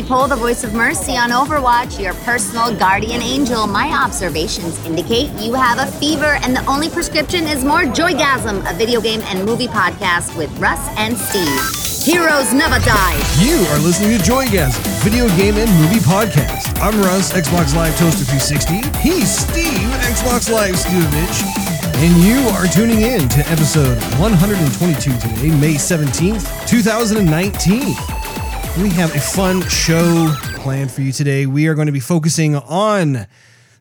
Lucie Pohl, the voice of Mercy on Overwatch, your personal guardian angel. My observations indicate you have a fever, and the only prescription is more Joygasm, a video game and movie podcast with Russ and Steve. Heroes never die. You are listening to Joygasm, video game and movie podcast. I'm Russ, Xbox Live Toaster 360. He's Steve, Xbox Live Studevich. And you are tuning in to episode 122 today, May 17th, 2019. We have a fun show planned for you today. We are going to be focusing on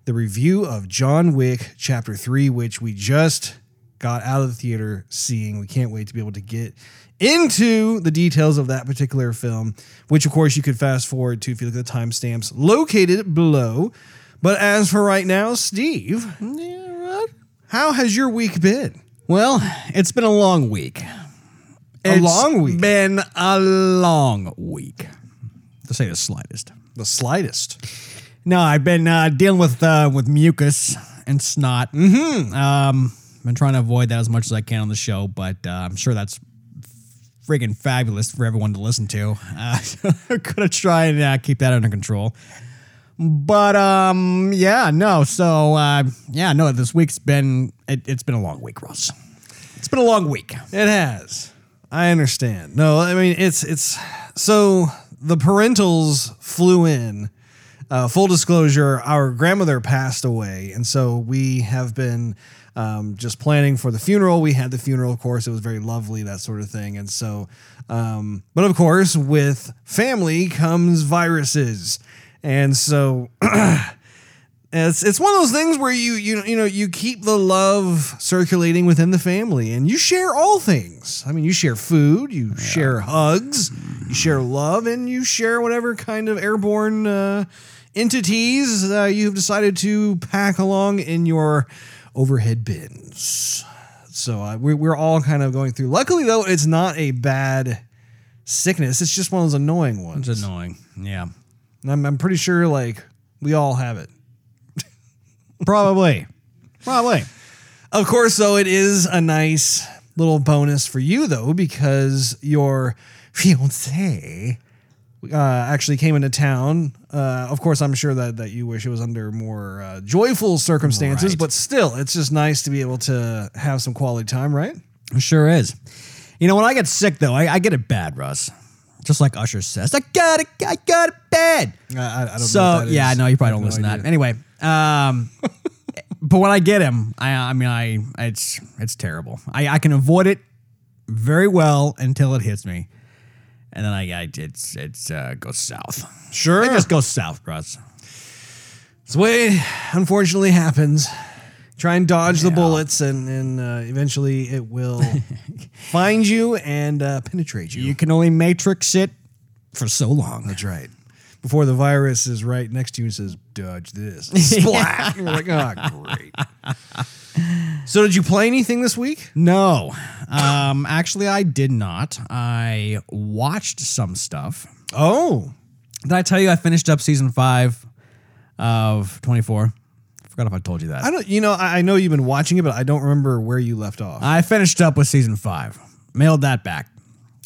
the review of John Wick Chapter 3, which we just got out of the theater seeing. We can't wait to be able to get into the details of that particular film, which of course you could fast forward to if you look at the timestamps located below. But as for right now, Steve, how has your week been? Well, it's been a long week. A It's long week? Been a long week, to say the slightest. The slightest. No, I've been uh, dealing with uh, with mucus and snot. Mm-hmm. Um, been trying to avoid that as much as I can on the show, but uh, I'm sure that's friggin' fabulous for everyone to listen to. Uh, gonna try and uh, keep that under control. But um, yeah, no. So uh, yeah, no. This week's been it, it's been a long week, Russ. It's been a long week. It has. I understand. No, I mean it's it's so the parentals flew in. Uh, full disclosure, our grandmother passed away, and so we have been um, just planning for the funeral. We had the funeral, of course. It was very lovely, that sort of thing, and so. Um, but of course, with family comes viruses, and so it's it's one of those things where you you you know you keep the love circulating within the family and you share all things. I mean, you share food, you share hugs, you share love, and you share whatever kind of airborne uh, entities uh, you have decided to pack along in your overhead bins. So uh, we're we're all kind of going through. Luckily, though, it's not a bad sickness. It's just one of those annoying ones. It's annoying. Yeah. And I'm, I'm pretty sure like we all have it. Probably. Probably. Of course, though, it is a nice little bonus for you, though, because your fiance uh, actually came into town. Uh, of course, I'm sure that, that you wish it was under more uh, joyful circumstances, Right. but still, it's just nice to be able to have some quality time, right? It sure is. You know, when I get sick, though, I, I get it bad, Russ. Just like Usher says, I got it, I got it bad. I, I, don't So, know. yeah, I know you probably don't listen no to that. Anyway, um, but when I get him, I, I mean, I, it's, it's terrible. I, I can avoid it very well until it hits me. And then I, I it's, it's, uh, goes south. Sure. It just goes south, Russ. It's the way it unfortunately happens. Try and dodge the bullets, and, and uh, eventually it will find you and uh, penetrate you. You can only matrix it for so long. That's right. Before the virus is right next to you and says, dodge this. Splat. You're like, oh, great. so, did you play anything this week? No, um, actually, I did not. I watched some stuff. Oh, Did I tell you I finished up season five of 24? Forgot if I told you that. I don't, you know, I, I know you've been watching it, but I don't remember where you left off. I finished up with season five, mailed that back,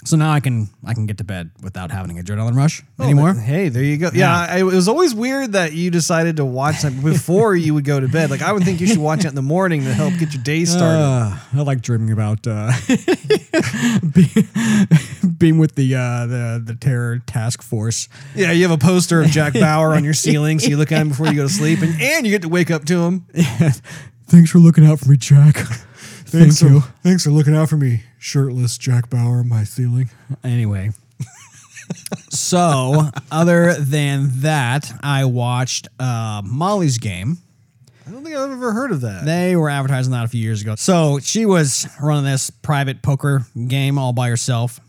so now I can I can get to bed without having a adrenaline rush anymore. Oh, Hey, there you go. Yeah, I, it was always weird that you decided to watch that before you would go to bed. Like, I would think you should watch it in the morning to help get your day started. Uh, I like dreaming about uh, be, being with the uh, the the terror task force. yeah, you have a poster of Jack Bauer on your ceiling, so you look at him before you go to sleep, and, and you get to wake up to him. Thanks for looking out for me, Jack. Thank you. thanks for looking out for me, shirtless Jack Bauer my ceiling. Anyway. so, other than that, I watched uh, Molly's Game. I don't think I've ever heard of that. They were advertising that a few years ago. So, she was running this private poker game all by herself.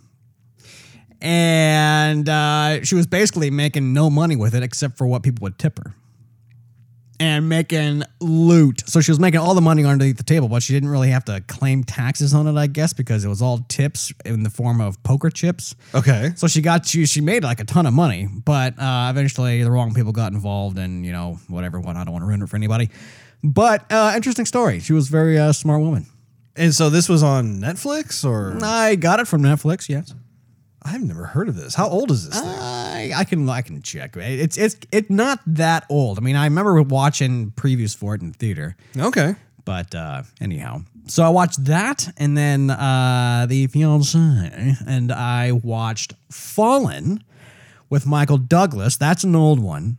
And uh, she was basically making no money with it except for what people would tip her. And making loot. So she was making all the money underneath the table, but she didn't really have to claim taxes on it, I guess, because it was all tips in the form of poker chips. Okay. So she got to, she made like a ton of money, but uh, eventually the wrong people got involved and, you know, whatever, what. I don't want to ruin it for anybody. But uh, interesting story. She was a very uh, smart woman. And so this was on Netflix or I got it from Netflix, yes. I've never heard of this. How old is this thing? I, I can I can check. It's it's it's not that old. I mean, I remember watching previews for it in theater. Okay. But uh, anyhow, so I watched that, and then uh, the fiance, and I watched Fallen with Michael Douglas. That's an old one.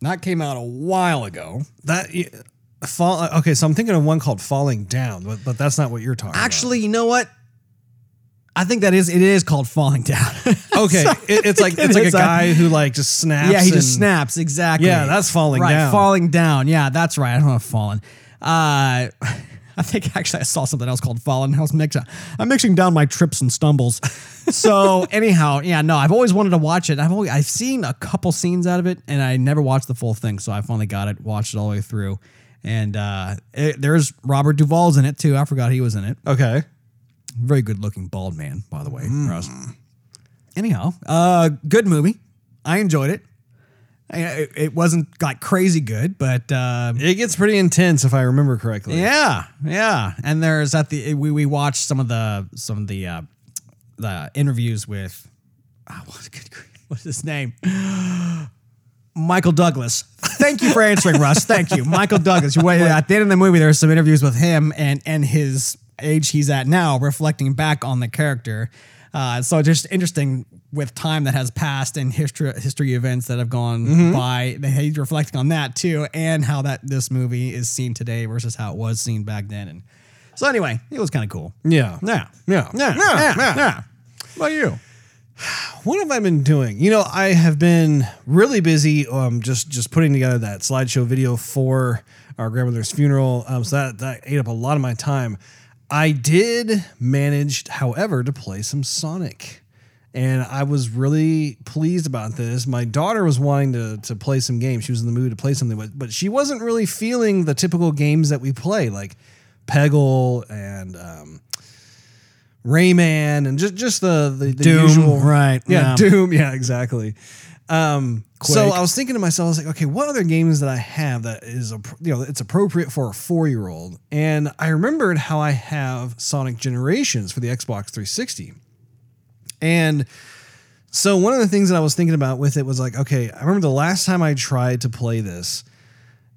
That came out a while ago. That fall. Okay, so I'm thinking of one called Falling Down, but, but that's not what you're talking Actually, you know what? I think that is it is called Falling Down. Okay, it, it's like It it's like a guy who like just snaps. yeah, he just snaps exactly. Yeah, that's Falling right, Down. Falling down. Yeah, that's right. I don't know fallen. Uh, I think actually I saw something else called fallen. I was mixing. I'm mixing down my trips and stumbles. So anyhow, yeah, no, I've always wanted to watch it. I've always I've seen a couple scenes out of it, and I never watched the full thing. So I finally got it, watched it all the way through, and uh, it, there's Robert Duvall's in it too. I forgot he was in it. Okay. Very good looking bald man, by the way. Russ. Anyhow, uh, good movie. I enjoyed it. I- It, it wasn't like crazy good, but uh, It gets pretty intense if I remember correctly. yeah, yeah. And there's at the we, we watched some of the some of the uh, the interviews with what, good grief, what's his name? Michael Douglas. Thank you for answering, Russ. Thank you, Michael Douglas. You wait, at the end of the movie, there there's some interviews with him and and his age he's at now, reflecting back on the character. Uh, so just interesting with time that has passed and history history events that have gone by. that He's reflecting on that too, and how that this movie is seen today versus how it was seen back then. And so anyway, it was kind of cool. Yeah. Yeah, Yeah. yeah, Yeah. yeah, Yeah. yeah. What about you? What have I been doing? You know, I have been really busy um, just just putting together that slideshow video for our grandmother's funeral. Um, so that, that ate up a lot of my time. I did manage, however, to play some Sonic. And I was really pleased about this. My daughter was wanting to, to play some games. She was in the mood to play something, but, but she wasn't really feeling the typical games that we play, like Peggle and um, Rayman and just just the the, the Doom, usual right, Yeah, yeah. Doom. Yeah, exactly. Um, so I was thinking to myself, I was like, okay, what other games that I have that is a you know it's appropriate for a four year old? And I remembered how I have Sonic Generations for the Xbox 360, and so one of the things that I was thinking about with it was like, okay, I remember the last time I tried to play this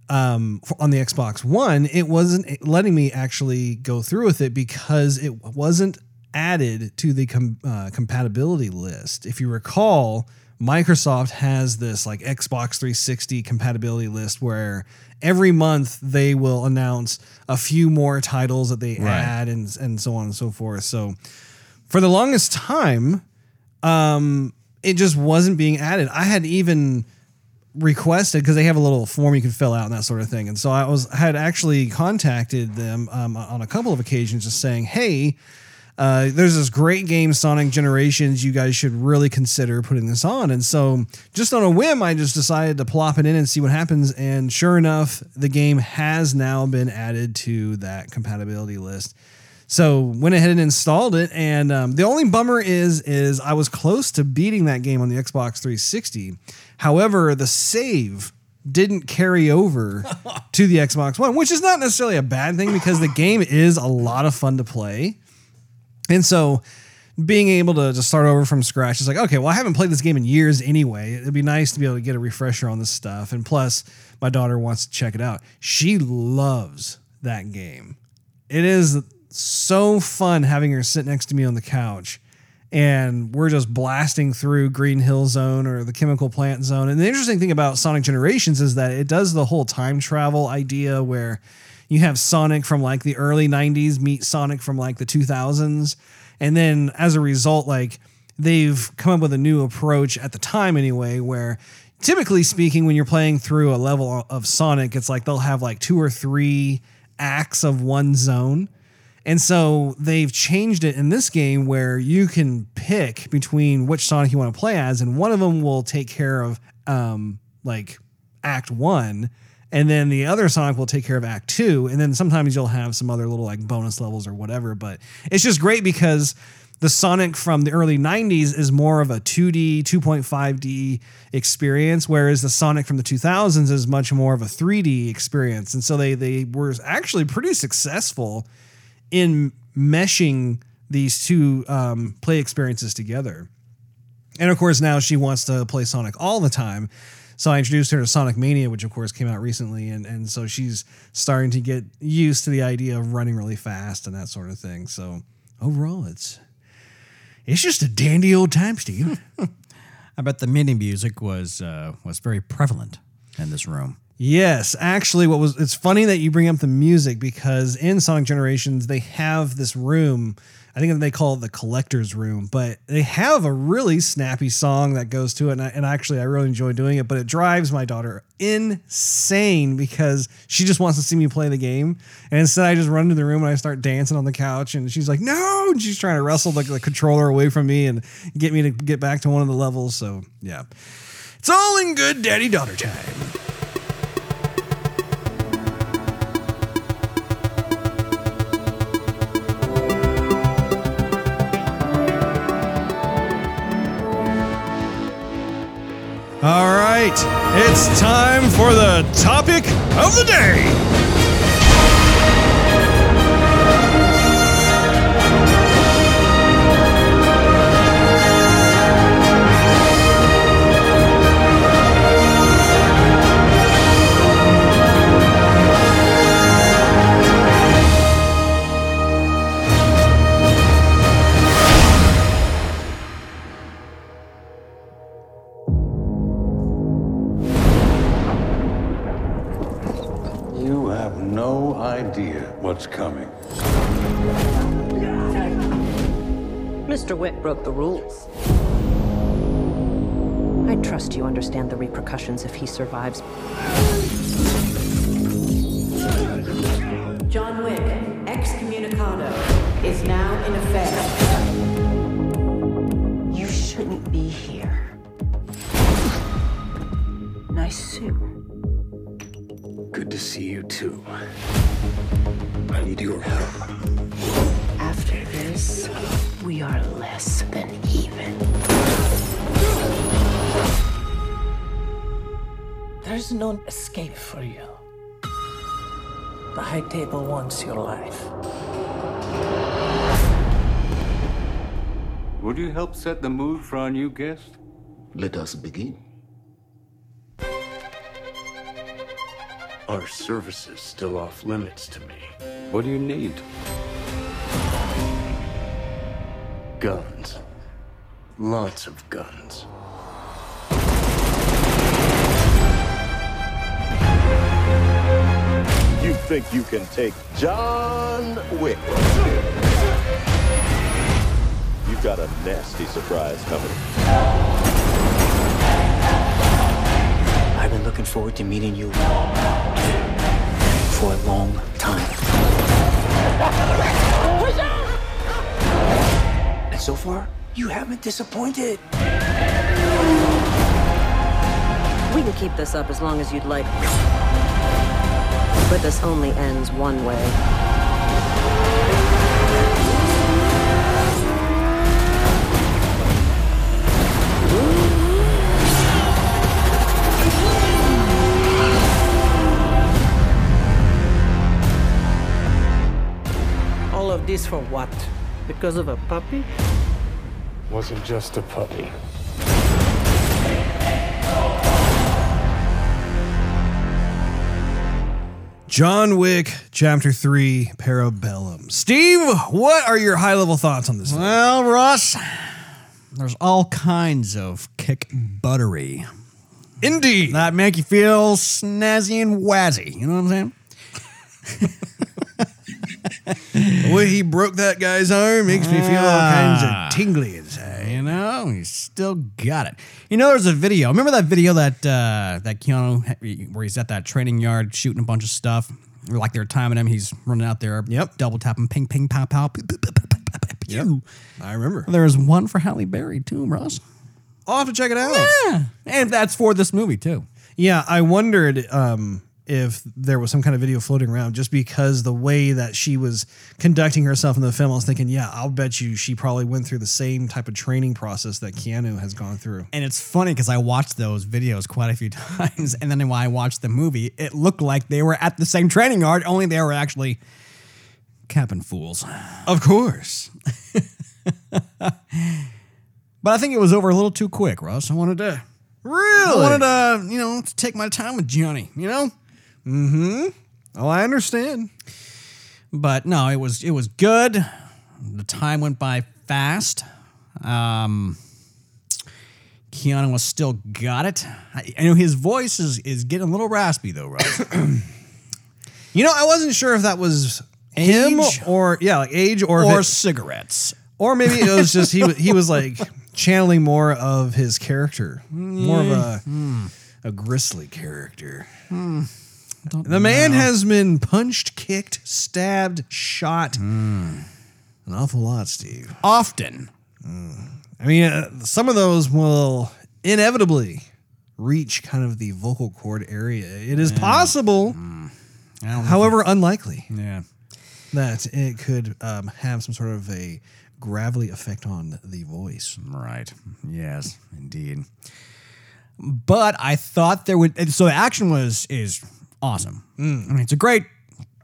um, on the Xbox One, it wasn't letting me actually go through with it because it wasn't added to the com- uh, compatibility list. If you recall, Microsoft has this like Xbox 360 compatibility list where every month they will announce a few more titles that they add and and so on and so forth. So for the longest time, um, it just wasn't being added. I had even requested because they have a little form you can fill out and that sort of thing. And so I was had actually contacted them um, on a couple of occasions, just saying, "Hey, uh, there's this great game, Sonic Generations. You guys should really consider putting this on." And so, just on a whim, I just decided to plop it in and see what happens. And sure enough, the game has now been added to that compatibility list. So went ahead and installed it, and um, the only bummer is is I was close to beating that game on the Xbox 360. However, the save didn't carry over to the Xbox One, which is not necessarily a bad thing because the game is a lot of fun to play. And so being able to, to start over from scratch is like, okay, well, I haven't played this game in years anyway. It'd be nice to be able to get a refresher on this stuff. And plus, my daughter wants to check it out. She loves that game. It is so fun having her sit next to me on the couch and we're just blasting through Green Hill Zone or the Chemical Plant Zone. And the interesting thing about Sonic Generations is that it does the whole time travel idea where you have Sonic from like the early 90s meet Sonic from like the 2000s. And then as a result, like they've come up with a new approach at the time anyway, where typically speaking, when you're playing through a level of Sonic, it's like they'll have like two or three acts of one zone. And so they've changed it in this game where you can pick between which Sonic you want to play as, and one of them will take care of um, like Act One, and then the other Sonic will take care of Act Two, and then sometimes you'll have some other little like bonus levels or whatever. But it's just great because the Sonic from the early 90s is more of a 2D, 2.5D experience, whereas the Sonic from the 2000s is much more of a 3D experience. And so they they were actually pretty successful in meshing these two um, play experiences together. And of course, now she wants to play Sonic all the time. So I introduced her to Sonic Mania, which of course came out recently, and and so she's starting to get used to the idea of running really fast and that sort of thing. So overall, it's it's just a dandy old time, Steve. I bet the MIDI music was uh, was very prevalent in this room. Yes, actually, what was it's funny that you bring up the music because in Sonic Generations they have this room. I think they call it the collector's room, but they have a really snappy song that goes to it, and, I, and actually I really enjoy doing it. But it drives my daughter insane because she just wants to see me play the game, and instead I just run into the room and I start dancing on the couch, and she's like, "No!" And she's trying to wrestle the, the controller away from me and get me to get back to one of the levels. So yeah, it's all in good daddy daughter time. All right, it's time for the topic of the day. Broke the rules. I trust you understand the repercussions if he survives. John Wick, excommunicado, is now in effect. You shouldn't be here. Nice suit. Good to see you too. I need your help. After this, we are less than even. There's no escape for you. The High Table wants your life. Would you help set the mood for our new guest? Let us begin. Are services still off limits to me? What do you need? Guns. Lots of guns. You think you can take John Wick? You've got a nasty surprise coming. I've been looking forward to meeting you for a long time. And so far, you haven't disappointed. We can keep this up as long as you'd like. But this only ends one way. All of this for what? Because of a puppy? Wasn't just a puppy. John Wick, Chapter 3, Parabellum. Steve, what are your high level thoughts on this? film? Well, Russ, there's all kinds of kick buttery Indeed. that make you feel snazzy and wazzy. You know what I'm saying? The way he broke that guy's arm makes me feel all kinds Ah. of tingly inside. You know, he's still got it. You know, there's a video. Remember that video that uh, that Keanu had- where he's at that training yard shooting a bunch of stuff. Like they're timing him, he's running out there, Yep. double tapping, ping, ping, pow, pow. pew, pew, pew, pew, pew, pew, pew. I remember. There was one for Halle Berry too, Ross. I'll have to check it out. Yeah, and that's for this movie too. Yeah, I wondered um, if there was some kind of video floating around just because the way that she was conducting herself in the film, I was thinking, yeah, I'll bet you she probably went through the same type of training process that Keanu has gone through. And it's funny because I watched those videos quite a few times, and then when I watched the movie, it looked like they were at the same training yard, only they were actually cabin fools. Of course. But I think it was over a little too quick, Russ. I wanted to Really? I wanted to, you know, to take my time with Johnny, you know? Mm-hmm. oh, I understand. But no, it was it was good. The time went by fast. Um Keanu was still got it. I, I know his voice is is getting a little raspy though, Russ. You know, I wasn't sure if that was him Age? or yeah, like age or if or it- cigarettes. or maybe it was just he wa- he was like channeling more of his character, more of a hmm. a grisly character. Hmm. The man has been punched, kicked, stabbed, shot, an awful lot, Steve. Often. I mean, uh, some of those will inevitably reach kind of the vocal cord area. It is possible, I don't however unlikely, yeah. that it could um, have some sort of a gravelly effect on the voice. Right. Yes, indeed. But I thought there would. So the action was is awesome. I mean, it's a great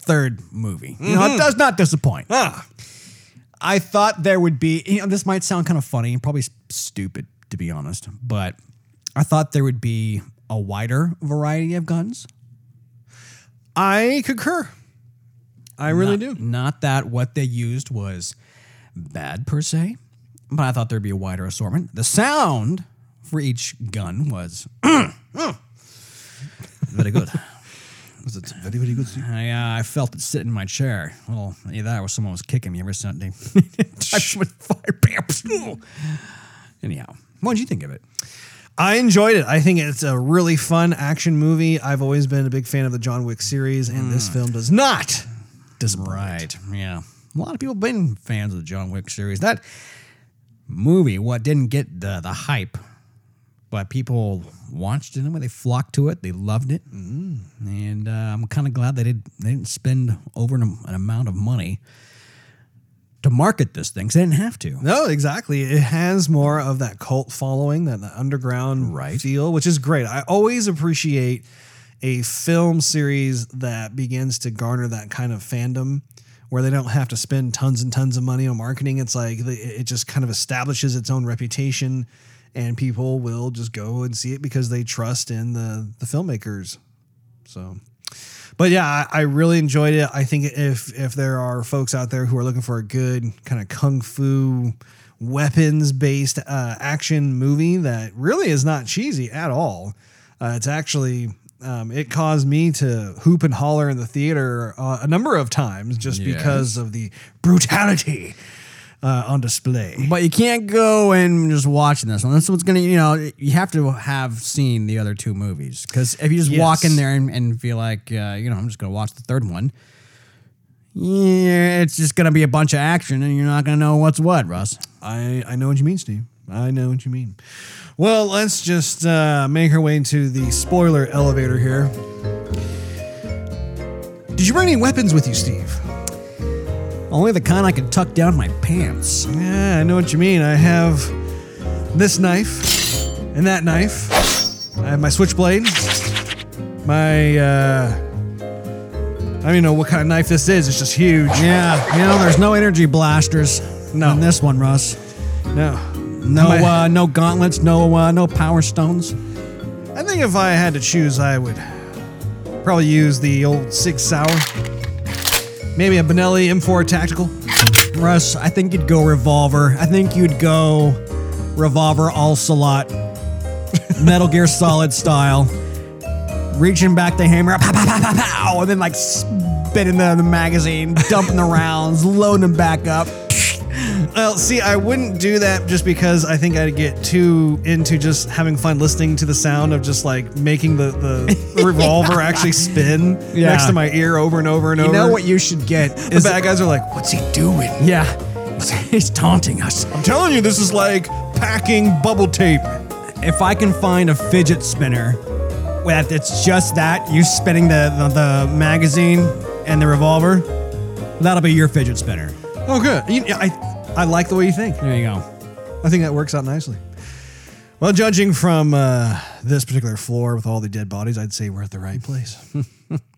third movie. You know, it does not disappoint. Ah, I thought there would be. You know, this might sound kind of funny and probably stupid to be honest, but I thought there would be a wider variety of guns. I concur. I really Not- do. Not that what they used was bad per se, but I thought there'd be a wider assortment. The sound for each gun was very good. Was it very, very good? I, uh, I felt it sit in my chair. Well, either that or someone was kicking me every Sunday. Touched with fire. Anyhow, what did you think of it? I enjoyed it. I think it's a really fun action movie. I've always been a big fan of the John Wick series, and this film does not disappoint. Right. Yeah. A lot of people have been fans of the John Wick series. That movie, what didn't get the the hype, but people watched it anyway. They flocked to it. They loved it, and uh, I'm kind of glad they did. They didn't spend over an, an amount of money to market this thing. 'cause they didn't have to. No, exactly. It has more of that cult following, that, that underground Right. feel, which is great. I always appreciate a film series that begins to garner that kind of fandom where they don't have to spend tons and tons of money on marketing. It's like it just kind of establishes its own reputation and people will just go and see it because they trust in the the filmmakers. So but yeah, I, I really enjoyed it. I think if if there are folks out there who are looking for a good kind of kung fu weapons based uh, action movie that really is not cheesy at all, uh, it's actually um, it caused me to hoop and holler in the theater uh, a number of times just Yes. because of the brutality uh, on display. But you can't go and just watching this one. That's what's gonna, you know, you have to have seen the other two movies because if you just walk in there and, and feel like, uh, you know, I'm just gonna watch the third one, yeah, it's just gonna be a bunch of action and you're not gonna know what's what, Russ. I, I know what you mean, Steve. I know what you mean. Well, let's just uh, make our way into the spoiler elevator here. Did you bring any weapons with you, Steve? Only the kind I could tuck down my pants. Yeah, I know what you mean. I have this knife and that knife. I have my switchblade. My, uh, I don't even know what kind of knife this is. It's just huge. Yeah, you know, there's no energy blasters. No. in this one, Russ. No. No, My- uh, no gauntlets. No, uh, no power stones. I think if I had to choose, I would probably use the old Sig Sauer. Maybe a Benelli M4 Tactical. Russ, I think you'd go revolver. I think you'd go revolver Ocelot, Metal Gear Solid style, reaching back the hammer, pow, pow, pow, pow, pow, and then like spinning the, the magazine, dumping the rounds, loading them back up. Well, see, I wouldn't do that just because I think I'd get too into just having fun listening to the sound of just like making the, the revolver actually spin Yeah. next to my ear over and over and over. You over. know what you should get the is bad guys are like, what's he doing? Yeah, he's taunting us. I'm telling you, this is like packing bubble tape. If I can find a fidget spinner that it's just that you spinning the, the the magazine and the revolver, that'll be your fidget spinner. Oh, good. You, I, I like the way you think. There you go. I think that works out nicely. Well, judging from uh, this particular floor with all the dead bodies, I'd say we're at the right place.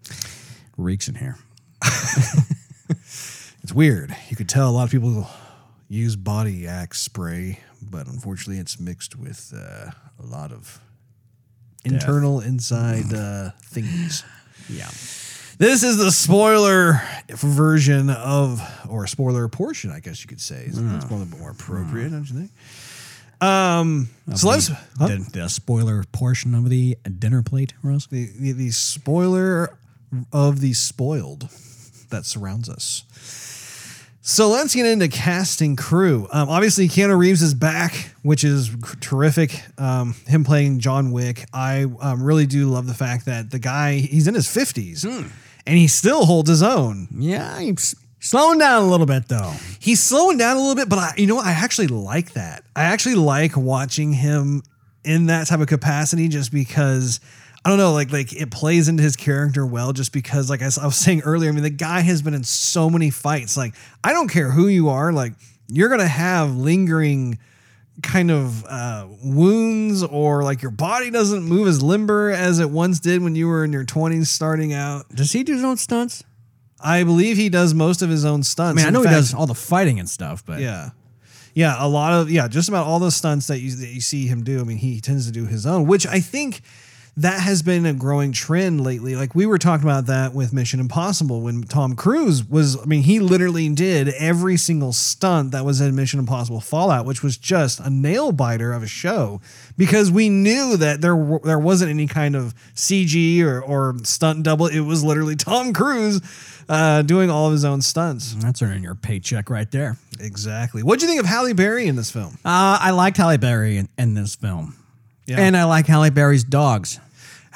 Reeks in here. It's weird. You could tell a lot of people use body axe spray, but unfortunately, it's mixed with uh, a lot of internal inside uh, things. Yeah. This is the spoiler version of, or spoiler portion, I guess you could say. It's, it's a little bit more appropriate, don't you think? Um, so let's huh? The, the spoiler portion of the dinner plate, Rose. the, the the spoiler of the spoiled that surrounds us. So let's get into casting crew. Um, obviously, Keanu Reeves is back, which is terrific. Um, him playing John Wick. I um, really do love the fact that the guy he's in his fifties and he still holds his own. Yeah, he's slowing down a little bit though. He's slowing down a little bit, but I, you know, what? I actually like that. I actually like watching him in that type of capacity, just because I don't know, like like it plays into his character well. Just because, like I was saying earlier, I mean, the guy has been in so many fights. Like I don't care who you are, like you're gonna have lingering kind of uh, wounds or like your body doesn't move as limber as it once did when you were in your 20s starting out. Does he do his own stunts? I believe he does most of his own I stunts. mean, I know fact- he does all the fighting and stuff, but yeah. Yeah, a lot of yeah, just about all the stunts that you that you see him do. I mean, he tends to do his own, which I think that has been a growing trend lately. Like we were talking about that with Mission Impossible when Tom Cruise was I mean, he literally did every single stunt that was in Mission Impossible Fallout, which was just a nail biter of a show because we knew that there there wasn't any kind of CG or or stunt double. It was literally Tom Cruise uh, doing all of his own stunts. that's earning your paycheck right there. Exactly. What do you think of Halle Berry in this film? Uh, I liked Halle Berry in, in this film, Yeah. and I like Halle Berry's dogs.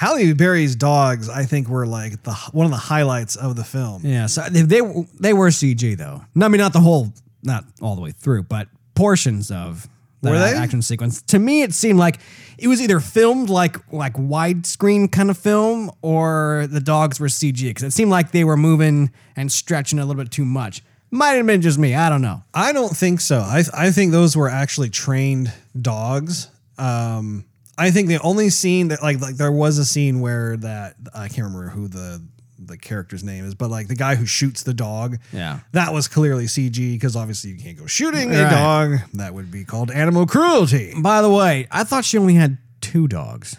Halle Berry's dogs, I think, were like the one of the highlights of the film. Yeah, so they they, they were CG though. No, I mean not the whole, not all the way through, but portions of the Were they? action sequence. To me, it seemed like it was either filmed like like widescreen kind of film, or the dogs were CG because it seemed like they were moving and stretching a little bit too much. Might have been just me. I don't know. I don't think so. I I think those were actually trained dogs. Um, I think the only scene that like like there was a scene where that I can't remember who the the character's name is, but like the guy who shoots the dog. Yeah. That was clearly CG because obviously you can't go shooting a dog. That would be called animal cruelty. By the way, I thought she only had two dogs,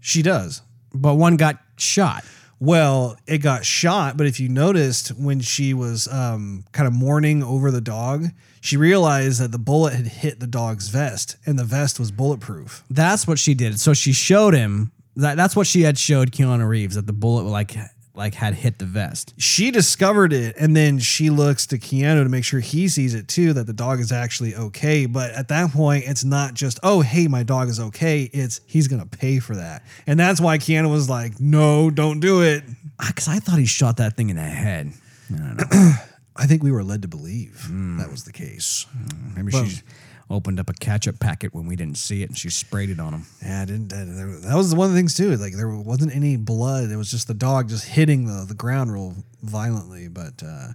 She does. but one got shot. Well, it got shot, but if you noticed when she was um, kind of mourning over the dog, she realized that the bullet had hit the dog's vest, and the vest was bulletproof. That's what she did. So she showed him that. That's what she had showed Keanu Reeves that the bullet like like had hit the vest. She discovered it, and then she looks to Keanu to make sure he sees it too, that the dog is actually okay. But at that point, it's not just, oh, hey, my dog is okay. It's he's gonna pay for that, and that's why Keanu was like, no, don't do it. Because I thought he shot that thing in the head. I think we were led to believe hmm. that was the case. Maybe Well- she opened up a ketchup packet when we didn't see it and she sprayed it on him. Yeah, I didn't. That, that was one of the things too. Like there wasn't any blood. It was just the dog just hitting the the ground real violently. But uh,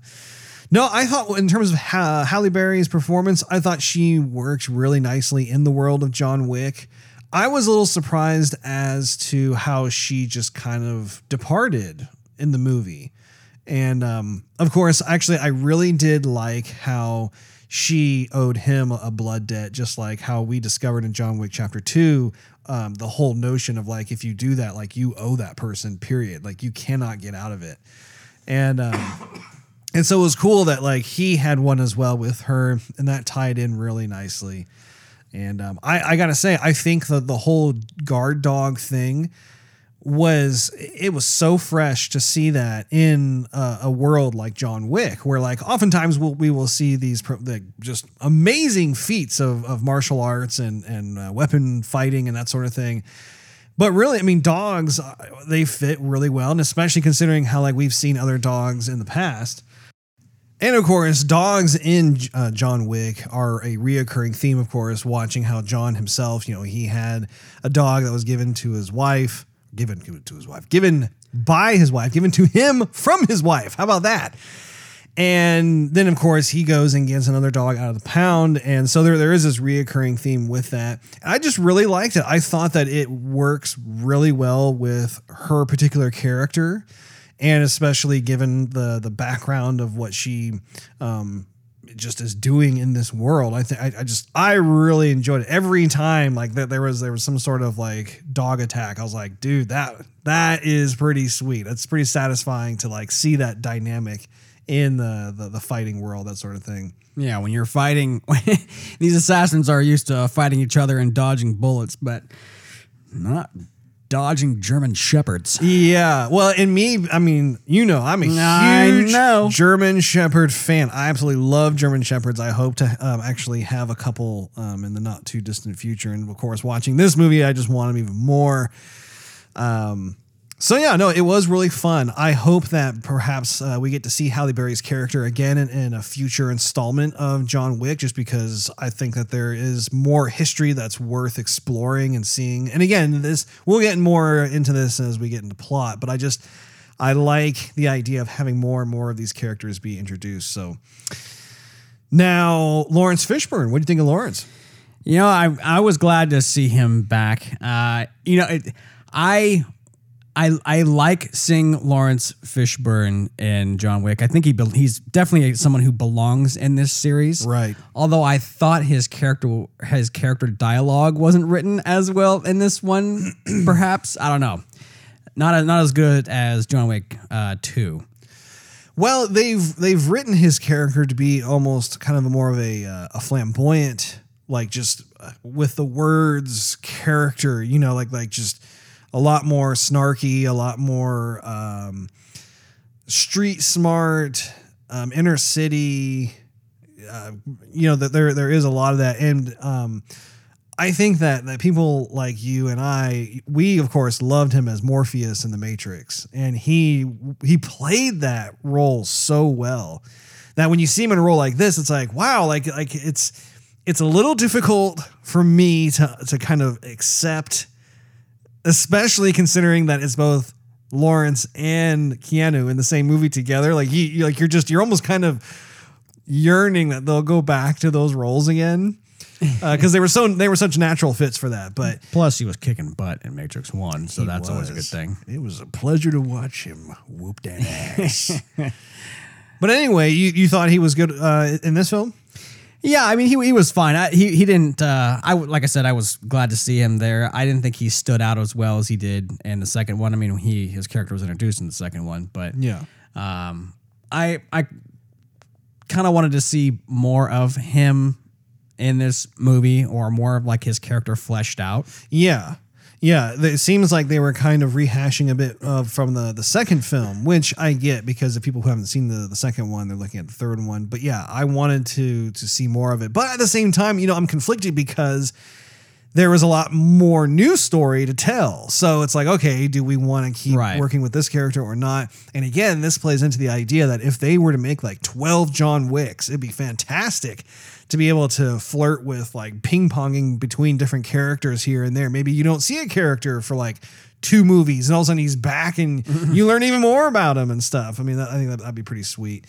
no, I thought in terms of ha- Halle Berry's performance, I thought she worked really nicely in the world of John Wick. I was a little surprised as to how she just kind of departed in the movie. And um, of course, actually, I really did like how she owed him a blood debt, just like how we discovered in John Wick Chapter 2. Um, the whole notion of like, if you do that, like you owe that person, period. Like you cannot get out of it. And, um, and so it was cool that like he had one as well with her, and that tied in really nicely. And um, I, I gotta say, I think the the whole guard dog thing was it was so fresh to see that in a, a world like John Wick, where like oftentimes we'll, we will see these pro, just amazing feats of, of martial arts and and uh, weapon fighting and that sort of thing. But really, I mean, dogs uh, they fit really well, and especially considering how like we've seen other dogs in the past. And of course, dogs in uh, John Wick are a reoccurring theme. Of course, watching how John himself, you know, he had a dog that was given to his wife, given to his wife, given by his wife, given to him from his wife. How about that? And then, of course, he goes and gets another dog out of the pound. And so there, there is this reoccurring theme with that. And I just really liked it. I thought that it works really well with her particular character. And especially given the the background of what she um, just is doing in this world. I think I, just I really enjoyed it every time. Like that there was there was some sort of like dog attack. I was like, dude, that that is pretty sweet. It's pretty satisfying to like see that dynamic in the the, the fighting world, that sort of thing. Yeah, when you're fighting, these assassins are used to fighting each other and dodging bullets, but not dodging German shepherds. Yeah. Well, in me, I mean, you know, I'm a I huge know. German Shepherd fan. I absolutely love German Shepherds. I hope to um, actually have a couple um, in the not too distant future. And of course, watching this movie, I just want them even more. Um, so yeah, no, it was really fun. I hope that perhaps uh, we get to see Halle Berry's character again in, in a future installment of John Wick, just because I think that there is more history that's worth exploring and seeing. And again, this we'll get more into this as we get into plot, but I just I like the idea of having more and more of these characters be introduced. So now, Laurence Fishburne, what do you think of Laurence? You know, I I was glad to see him back. Uh, you know, it, I I I like seeing Laurence Fishburne and John Wick. I think he bel- he's definitely someone who belongs in this series. Right. Although I thought his character his character dialogue wasn't written as well in this one. perhaps I don't know. Not not as good as John Wick uh, two. Well, they've they've written his character to be almost kind of a more of a uh, a flamboyant, like just uh, with the words character, you know, like like just a lot more snarky, a lot more um, street smart, um, inner city. Uh, you know that there there is a lot of that, and um, I think that that people like you and I, we of course loved him as Morpheus in the Matrix, and he he played that role so well that when you see him in a role like this, it's like wow, like like it's it's a little difficult for me to to kind of accept, especially considering that it's both Laurence and Keanu in the same movie together. Like you, like you're just you're almost kind of yearning that they'll go back to those roles again because they were so they were such natural fits for that. But Plus, he was kicking butt in Matrix one, so that's always a good thing. It was a pleasure to watch him whoop that ass. but anyway, you, you thought he was good uh, in this film? Yeah, I mean he he was fine. I, he he didn't. Uh, I like I said, I was glad to see him there. I didn't think he stood out as well as he did in the second one. I mean, he his character was introduced in the second one, but Yeah. um, I I kind of wanted to see more of him in this movie, or more of like his character fleshed out. Yeah. Yeah, it seems like they were kind of rehashing a bit of from the the second film, which I get because the people who haven't seen the, the second one, they're looking at the third one. But yeah, I wanted to to see more of it. But at the same time, you know, I'm conflicted because there was a lot more new story to tell. So it's like, okay, do we want to keep Right. working with this character or not? And again, this plays into the idea that if they were to make like 12 John Wicks, it'd be fantastic to be able to flirt with like ping ponging between different characters here and there. Maybe you don't see a character for like two movies and all of a sudden he's back and you learn even more about him and stuff. I mean, that, I think that, that'd be pretty sweet.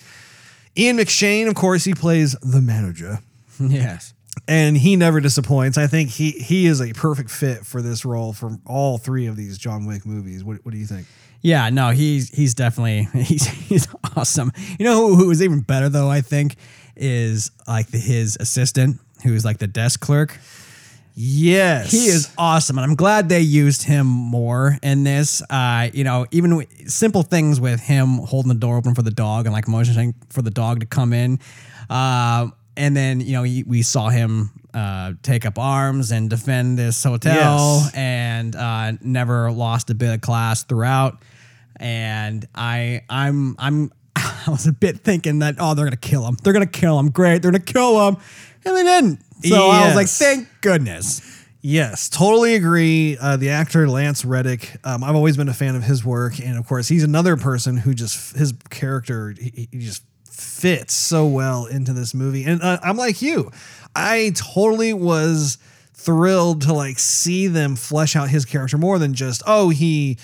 Ian McShane, of course, he plays the manager yes. and he never disappoints. I think he he is a perfect fit for this role for all three of these John Wick movies. What, what do you think? Yeah, no, he's he's definitely he's he's awesome. You know who, who is even better though? I think is like the, his assistant, who's like the desk clerk. Yes, He is awesome, and I'm glad they used him more in this. Uh, you know, even simple things with him holding the door open for the dog and like motioning for the dog to come in. Uh, and then you know he, we saw him uh, take up arms and defend this hotel, Yes. and uh, never lost a bit of class throughout. And I, I'm, I'm, I was a bit thinking that oh they're gonna kill him, they're gonna kill him, great, they're gonna kill him, and they didn't. So I was like, thank goodness. Yes, totally agree. Uh, the actor Lance Reddick, um, I've always been a fan of his work, and of course, he's another person who just his character he, he just fits so well into this movie. And uh, I'm like you, I totally was thrilled to like see them flesh out his character more than just oh he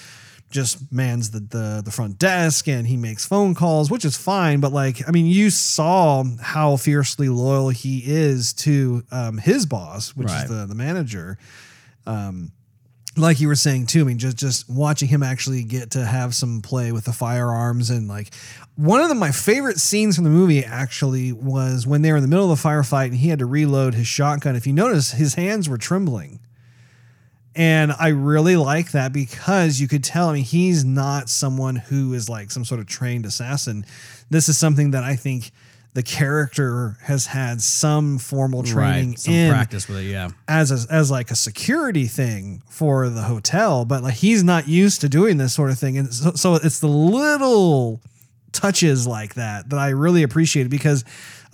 just mans the, the the front desk and he makes phone calls, which is fine. But like, I mean, you saw how fiercely loyal he is to um, his boss, which Right. is the the manager. Um, like you were saying too, I mean, just just watching him actually get to have some play with the firearms and like one of the, my favorite scenes from the movie actually was when they were in the middle of the firefight and he had to reload his shotgun. If you notice, his hands were trembling. And I really like that because you could tell, I mean, he's not someone who is like some sort of trained assassin. This is something that I think the character has had some formal training right. Some in practice with it, yeah. as a, as like a security thing for the hotel, but like he's not used to doing this sort of thing, and so, so it's the little touches like that that I really appreciate because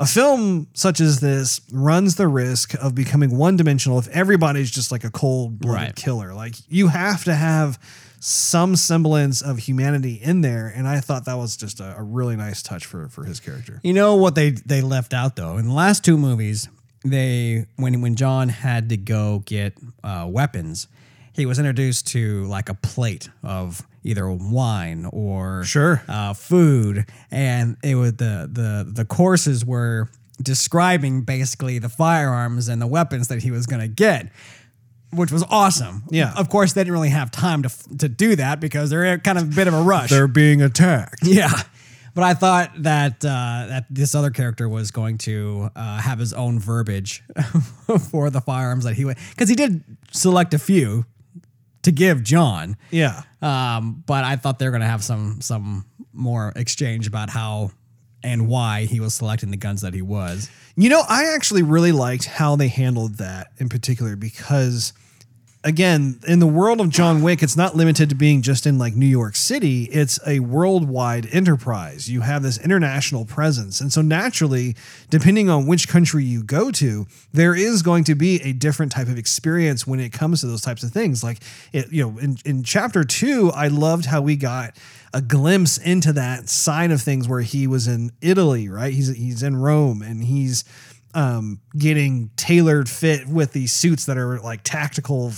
a film such as this runs the risk of becoming one dimensional if everybody's just like a cold blooded Right. killer. Like you have to have some semblance of humanity in there, and I thought that was just a, a really nice touch for for his character. You know what they they left out though in the last two movies, they when when John had to go get uh, weapons, he was introduced to like a plate of either wine or Sure. uh, food, and it was the the the courses were describing basically the firearms and the weapons that he was going to get. Which was awesome. Yeah. Of course, they didn't really have time to to do that because they're kind of a bit of a rush. They're being attacked. Yeah. But I thought that uh, that this other character was going to uh, have his own verbiage for the firearms that he would, because he did select a few to give John. Yeah. Um, but I thought they were going to have some some more exchange about how and why he was selecting the guns that he was. You know, I actually really liked how they handled that in particular because, again, in the world of John Wick, it's not limited to being just in like New York City, it's a worldwide enterprise. You have this international presence. And so, naturally, depending on which country you go to, there is going to be a different type of experience when it comes to those types of things. Like, it, you know, in, in chapter two, I loved how we got a glimpse into that side of things where he was in Italy, right? He's he's in Rome and he's um, getting tailored fit with these suits that are like tactical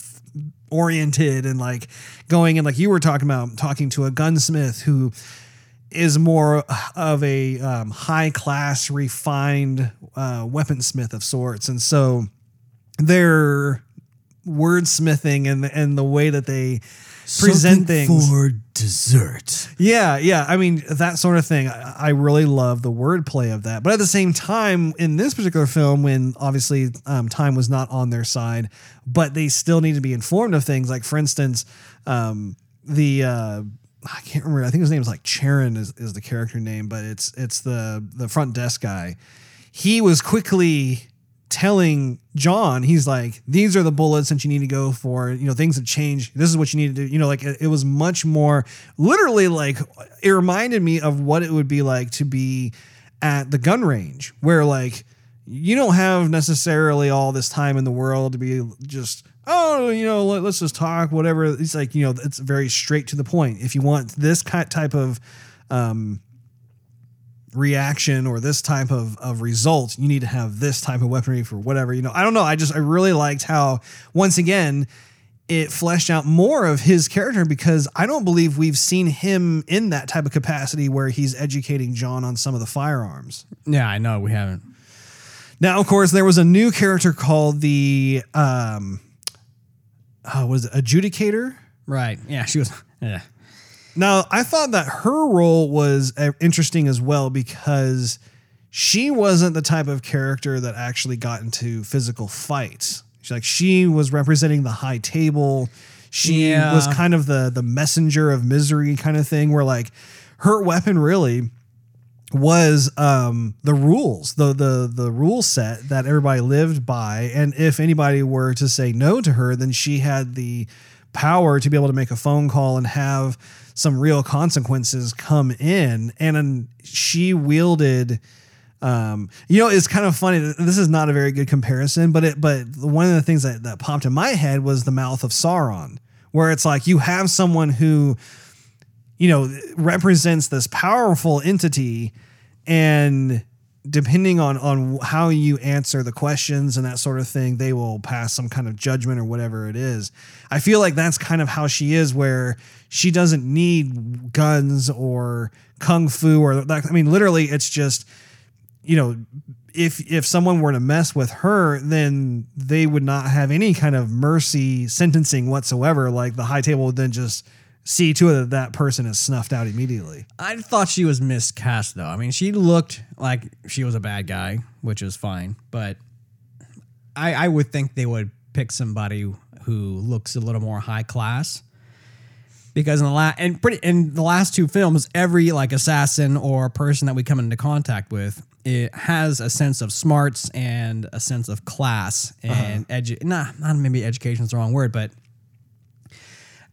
oriented and like going and like you were talking about talking to a gunsmith who is more of a um, high class refined uh, weaponsmith of sorts. And so their wordsmithing and and the way that they present things for dessert. yeah, yeah. I mean, that sort of thing. I, I really love the wordplay of that. But at the same time, in this particular film, when obviously um, time was not on their side, but they still need to be informed of things. Like, for instance, um, the uh, I can't remember. I think his name is like Charon is, is the character name, but it's it's the the front desk guy. He was quickly telling John, he's like, these are the bullets that you need to go for. You know, things have changed. This is what you need to do. You know, like it, it was much more literally like it reminded me of what it would be like to be at the gun range where like you don't have necessarily all this time in the world to be just oh you know let, us just talk whatever it's like you know it's very straight to the point if you want this type of um reaction or this type of, of result, you need to have this type of weaponry for whatever. You know, I don't know. I just I really liked how once again it fleshed out more of his character because I don't believe we've seen him in that type of capacity where he's educating John on some of the firearms. Yeah, I know we haven't. Now, of course, there was a new character called the um uh, was it adjudicator? Right. Yeah, she was. Yeah. Now, I thought that her role was uh, interesting as well because she wasn't the type of character that actually got into physical fights. She's like she was representing the high table. She Yeah. was kind of the the messenger of misery kind of thing where like her weapon really was um the rules the the the rule set that everybody lived by and if anybody were to say no to her then she had the power to be able to make a phone call and have some real consequences come in and then she wielded um, you know, it's kind of funny. This is not a very good comparison, but it, but one of the things that, that popped in my head was the mouth of Sauron, where it's like you have someone who, you know, represents this powerful entity, and depending on on how you answer the questions and that sort of thing, they will pass some kind of judgment or whatever it is. I feel like that's kind of how she is, where she doesn't need guns or kung fu or. I mean, literally, it's just you know, if if someone were to mess with her, then they would not have any kind of mercy sentencing whatsoever. Like the high table would then just see to it that that person is snuffed out immediately. I thought she was miscast though. I mean, she looked like she was a bad guy, which is fine, but I, I would think they would pick somebody who looks a little more high class. Because in the last and pretty in the last two films, every like assassin or person that we come into contact with, it has a sense of smarts and a sense of class uh-huh. and edu- nah, not maybe education is the wrong word, but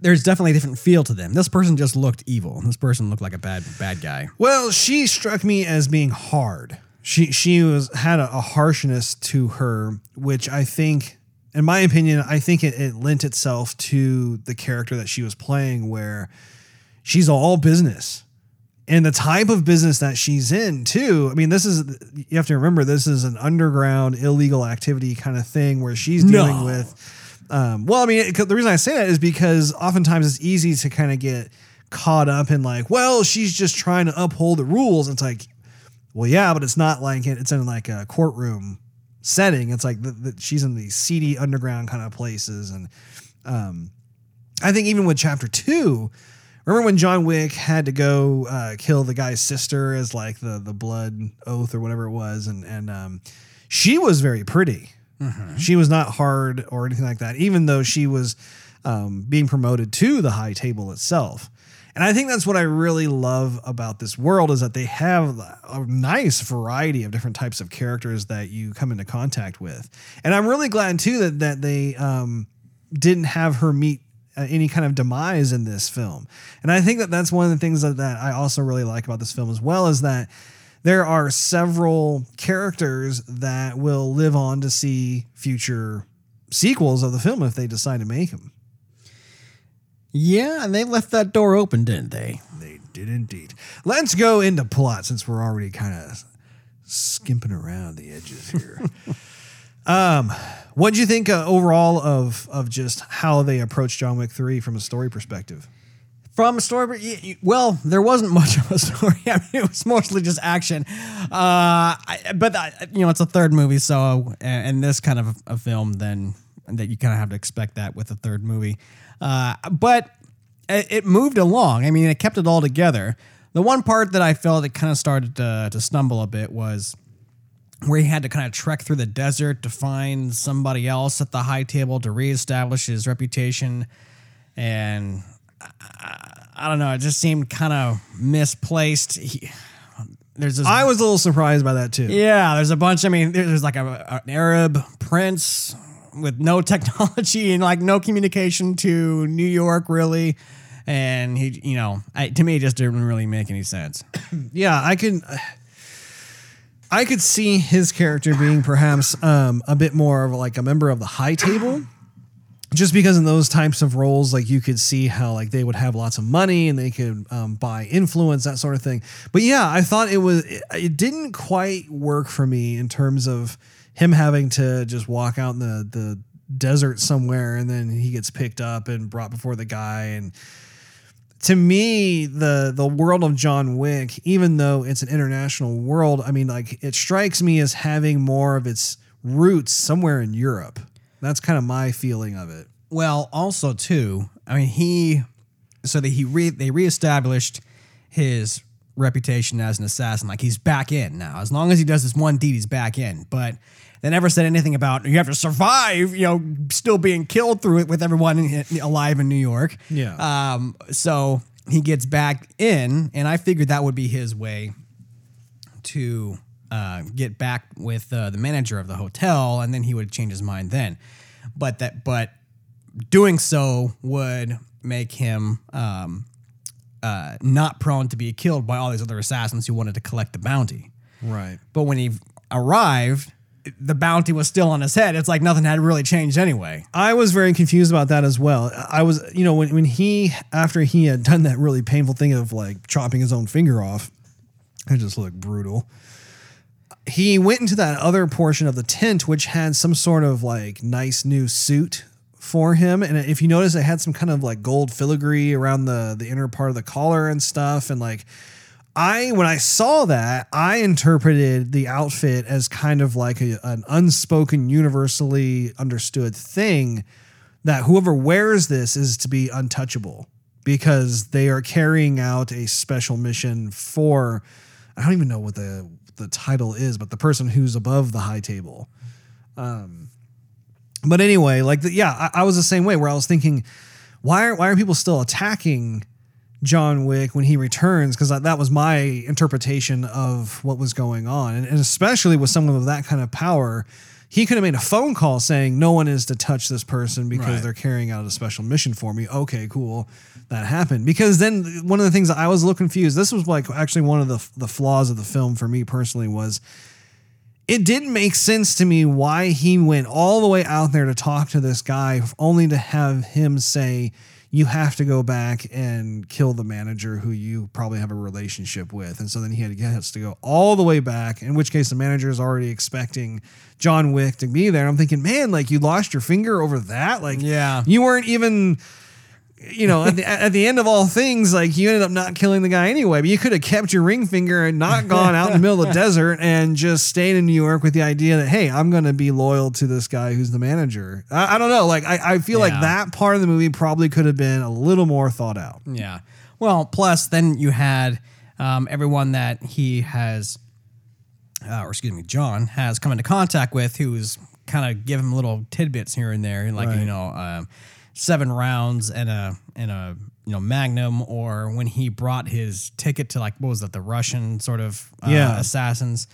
there's definitely a different feel to them. This person just looked evil. This person looked like a bad bad guy. Well, she struck me as being hard. She she was had a, a harshness to her, which I think, in my opinion, I think it, it lent itself to the character that she was playing, where she's all business. And the type of business that she's in, too. I mean, this is, you have to remember, this is an underground illegal activity kind of thing where she's dealing No. with um, well, I mean, the reason I say that is because oftentimes it's easy to kind of get caught up in like, well, she's just trying to uphold the rules. It's like, well, yeah, but it's not like it, it's in like a courtroom setting. It's like the, the, she's in these seedy underground kind of places, and um, I think even with chapter two, remember when John Wick had to go uh, kill the guy's sister as like the the blood oath or whatever it was, and and um, she was very pretty. She was not hard or anything like that, even though she was um, being promoted to the high table itself. And I think that's what I really love about this world is that they have a nice variety of different types of characters that you come into contact with. And I'm really glad too that that they um, didn't have her meet uh, any kind of demise in this film. And I think that that's one of the things that, that I also really like about this film as well is that there are several characters that will live on to see future sequels of the film if they decide to make them. Yeah, and they left that door open, didn't they? They did indeed. Let's go into plot since we're already kind of skimping around the edges here. um, what do you think uh, overall of of just how they approached John Wick three from a story perspective? From a story, well, there wasn't much of a story. I mean, it was mostly just action. Uh, I, but I, you know, it's a third movie, so and this kind of a film, then that you kind of have to expect that with a third movie. Uh, but it, it moved along. I mean, it kept it all together. The one part that I felt it kind of started to, to stumble a bit was where he had to kind of trek through the desert to find somebody else at the high table to reestablish his reputation. And I, I don't know, it just seemed kind of misplaced. He, there's this, I was a little surprised by that too. yeah, there's a bunch. I mean, there's like a, an Arab prince with no technology and like no communication to New York really. And he, you know, I, to me, it just didn't really make any sense. yeah, I can. I could see his character being perhaps um, a bit more of like a member of the high table, just because in those types of roles, like you could see how like they would have lots of money and they could um, buy influence, that sort of thing. But yeah, I thought it was it, it didn't quite work for me in terms of him having to just walk out in the the desert somewhere and then he gets picked up and brought before the guy and to me the the world of John Wick even though it's an international world I mean like it strikes me as having more of its roots somewhere in Europe that's kind of my feeling of it Well, also too, I mean, he so that he re, they reestablished his reputation as an assassin. Like he's back in now. As long as he does this one deed, he's back in. But they never said anything about you have to survive. You know, still being killed through it with everyone in, alive in New York. Yeah. Um. So he gets back in, and I figured that would be his way to uh, get back with uh, the manager of the hotel, and then he would change his mind then. But that, but doing so would make him um, uh, not prone to be killed by all these other assassins who wanted to collect the bounty. right But when he arrived, the bounty was still on his head. It's like nothing had really changed anyway. I was very confused about that as well. I was, you know, when, when he, after he had done that really painful thing of like chopping his own finger off, it just looked brutal. He went into that other portion of the tent, which had some sort of like nice new suit for him. And if you notice, it had some kind of like gold filigree around the, the inner part of the collar and stuff. And like, I when I saw that, I interpreted the outfit as kind of like a, an unspoken, universally understood thing that whoever wears this is to be untouchable because they are carrying out a special mission for I don't even know what the the title is, but the person who's above the high table. Um, but anyway, like the, yeah, I, I was the same way where I was thinking, why are why are people still attacking John Wick when he returns? Because that was my interpretation of what was going on, and, and especially with someone of that kind of power. He could have made a phone call saying no one is to touch this person because Right. they're carrying out a special mission for me. Okay, cool, that happened. Because then one of the things that I was a little confused. This was like actually one of the the flaws of the film for me personally was it didn't make sense to me why he went all the way out there to talk to this guy only to have him say you have to go back and kill the manager who you probably have a relationship with. And so then he had, has to go all the way back in which case the manager is already expecting john wick to be there. I'm thinking man like you lost your finger over that? Like Yeah. you weren't even you know, at the, at the end of all things, like you ended up not killing the guy anyway, but you could have kept your ring finger and not gone out in the middle of the desert and just stayed in New York with the idea that, hey, I'm going to be loyal to this guy who's the manager. I, I don't know. Like, I, I feel like that part of the movie probably could have been a little more thought out. Yeah. Well, plus then you had um, everyone that he has, uh, or excuse me, John has come into contact with, who's kind of give him little tidbits here and there, like Right. you know, um, seven rounds and a and a you know Magnum, or when he brought his ticket to like what was that, the Russian sort of uh, Yeah. assassins.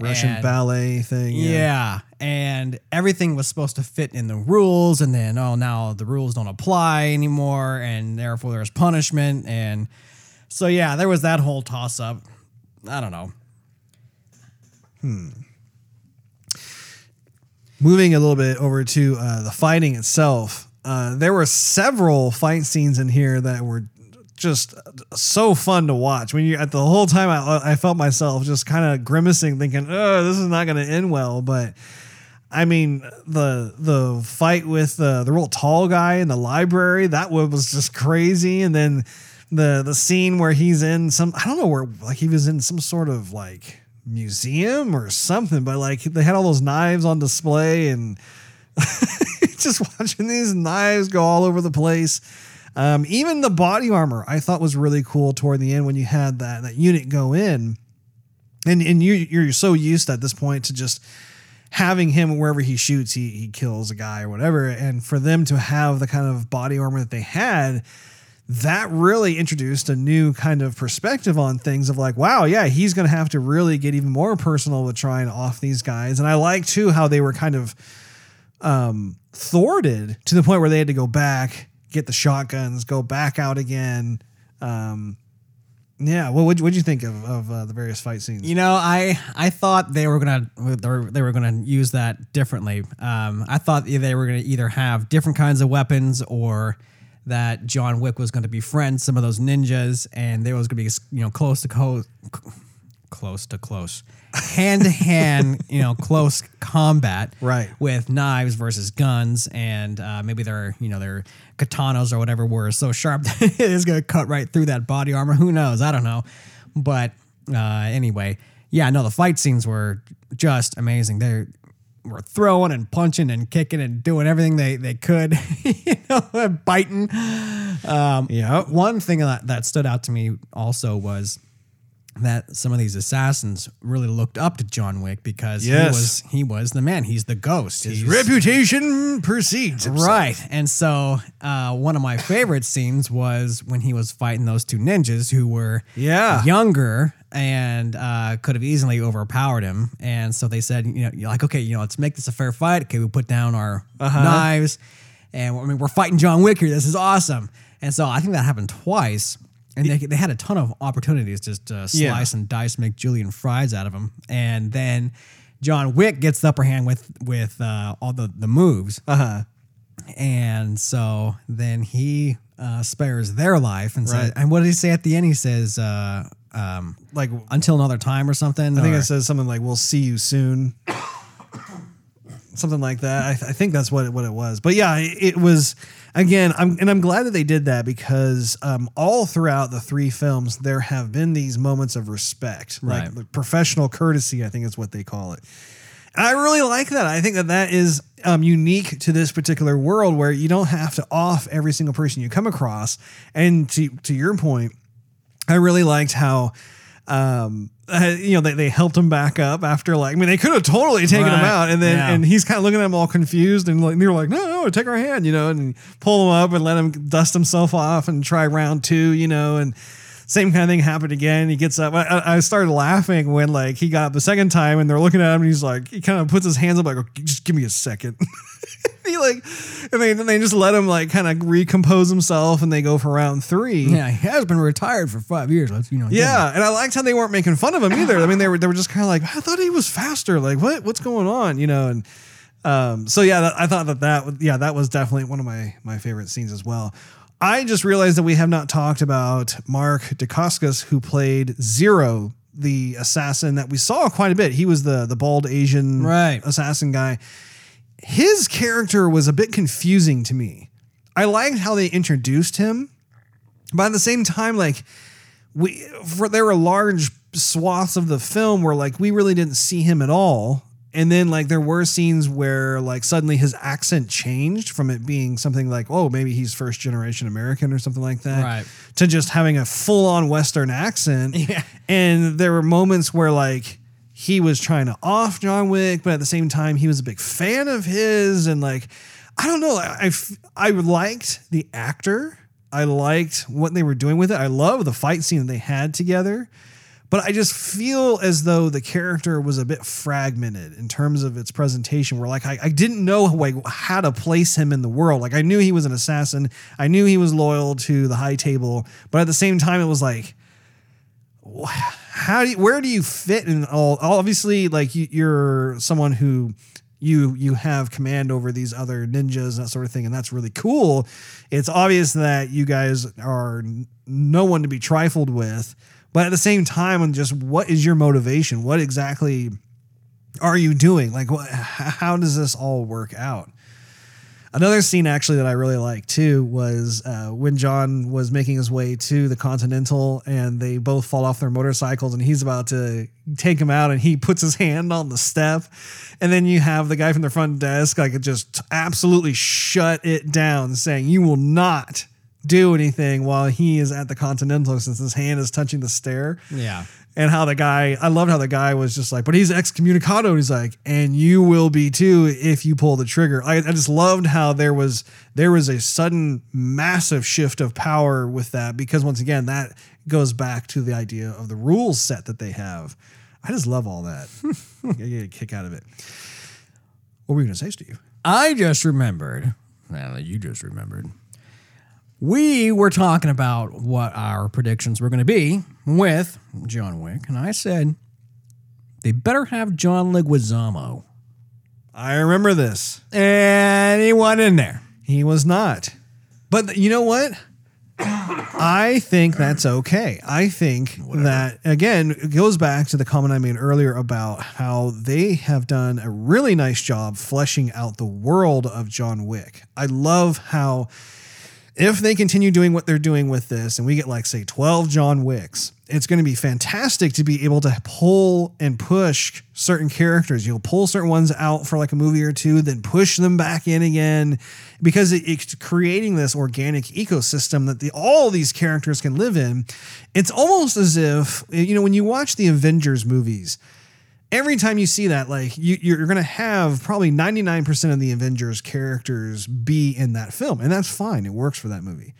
Russian And- ballet thing. yeah. and everything was supposed to fit in the rules, and then oh, now the rules don't apply anymore, and therefore there's punishment, and so yeah, there was that whole toss up. I don't know. Hmm. Moving a little bit over to uh, the fighting itself, uh, there were several fight scenes in here that were just so fun to watch. When you at the whole time, I, I felt myself just kind of grimacing, thinking, "Oh, this is not going to end well." But I mean, the the fight with the the real tall guy in the library that was just crazy, and then the the scene where he's in some I don't know where like he was in some sort of like museum or something, but like they had all those knives on display and just watching these knives go all over the place. Um, even the body armor I thought was really cool toward the end when you had that that unit go in, and and you you're so used at this point to just having him wherever he shoots he he kills a guy or whatever, and for them to have the kind of body armor that they had. That really introduced a new kind of perspective on things of like, wow, yeah, he's going to have to really get even more personal with trying off these guys. And I like too how they were kind of um, thwarted to the point where they had to go back, get the shotguns, go back out again. Um, yeah, what would you think of, of uh, the various fight scenes? You know, I I thought they were gonna they were, they gonna use that differently. Um, I thought they were gonna either have different kinds of weapons or that John Wick was going to befriend some of those ninjas, and there was going to be you know close to close, close to close, hand to hand, you know, close combat, Right. with knives versus guns, and uh, maybe their you know their katanas or whatever were so sharp that it is going to cut right through that body armor. Who knows? I don't know, but uh, anyway, yeah, no, the fight scenes were just amazing. They were throwing and punching and kicking and doing everything they they could, you know, biting. Um, Yeah. One thing that, that stood out to me also was that some of these assassins really looked up to John Wick because Yes. he was he was the man. He's the ghost. His He's- reputation precedes himself. Right. And so uh, one of my favorite scenes was when he was fighting those two ninjas who were Yeah. younger and uh, could have easily overpowered him. And so they said, you know, you're like, okay, you know, let's make this a fair fight. Okay, we put down our Uh-huh. knives and I mean, we're fighting John Wick here. This is awesome. And so I think that happened twice. And they, they had a ton of opportunities just to Yeah. slice and dice, make julienne fries out of him. And then John Wick gets the upper hand with with uh, all the, the moves. Uh huh. And so then he uh, spares their life and says, and what did he say at the end? He says, uh, um, Like until another time or something. I think or- it says something like "We'll see you soon," something like that. I, th- I think that's what it, what it was. But yeah, it, it was. Again, I'm and I'm glad that they did that because um, all throughout the three films there have been these moments of respect, Right. like professional courtesy. I think is what they call it. And I really like that. I think that that is um, unique to this particular world where you don't have to off every single person you come across. And to to your point, I really liked how. Um, uh, you know, they, they helped him back up after like, I mean, they could have totally taken him out and then, Yeah. and he's kind of looking at him all confused and like, they're like, no, no, take our hand, you know, and pull him up and let him dust himself off and try round two, you know, and same kind of thing happened again. He gets up. I- I, started laughing when like he got up the second time and they're looking at him and he's like, he kind of puts his hands up like, just give me a second. he like, and they, and they just let him like kind of recompose himself and they go for round three. Yeah, he has been retired for five years. Let's you know. Yeah, and I liked how they weren't making fun of him either. I mean, they were they were just kind of like, I thought he was faster. Like, what what's going on? You know, and um, so yeah, that, I thought that that was- yeah that was definitely one of my my favorite scenes as well. I just realized that we have not talked about Mark Dacascos, who played Zero, the assassin that we saw quite a bit. He was the the bald Asian Right. assassin guy. His character was a bit confusing to me. I liked how they introduced him, but at the same time, like we for there were large swaths of the film where like we really didn't see him at all and then like there were scenes where like suddenly his accent changed from it being something like oh maybe he's first generation american or something like that Right. to just having a full-on western accent Yeah. and there were moments where like he was trying to off john wick but at the same time he was a big fan of his and like i don't know I I liked the actor I liked what they were doing with it. I love the fight scene that they had together, but I just feel as though the character was a bit fragmented in terms of its presentation. Where like I, I didn't know like how to place him in the world. Like I knew he was an assassin, I knew he was loyal to the High Table, but at the same time, it was like how do you, where do you fit in all obviously like you, you're someone who you you have command over these other ninjas and that sort of thing and that's really cool it's obvious that you guys are no one to be trifled with but at the same time and just what is your motivation? What exactly are you doing? Like what, how does this all work out? Another scene actually that I really liked too was uh, when John was making his way to the Continental and they both fall off their motorcycles and he's about to take him out and he puts his hand on the step. And then you have the guy from the front desk like just absolutely shut it down saying you will not do anything while he is at the Continental since his hand is touching the stair Yeah. and how the guy I loved how the guy was just like, but he's excommunicado. And he's like, and you will be too if you pull the trigger. I, I just loved how there was there was a sudden massive shift of power with that because once again that goes back to the idea of the rules set that they have. I just love all that. I get a kick out of it. What were you gonna say, Steve? I just remembered. Now you just remembered. We were talking about what our predictions were going to be with John Wick, and I said they better have John Leguizamo, I remember this. and he wasn't in there. He was not. But you know what? I think that's okay. I think that again it goes back to the comment I made earlier about how they have done a really nice job fleshing out the world of John Wick. I love how if they continue doing what they're doing with this and we get like say 12 John Wicks, it's going to be fantastic to be able to pull and push certain characters. You'll pull certain ones out for like a movie or two, then push them back in again because it, it's creating this organic ecosystem that the, all these characters can live in. It's almost as if, you know, when you watch the Avengers movies, every time you see that, like you, you're going to have probably 99% of the Avengers characters be in that film, and that's fine. It works for that movie.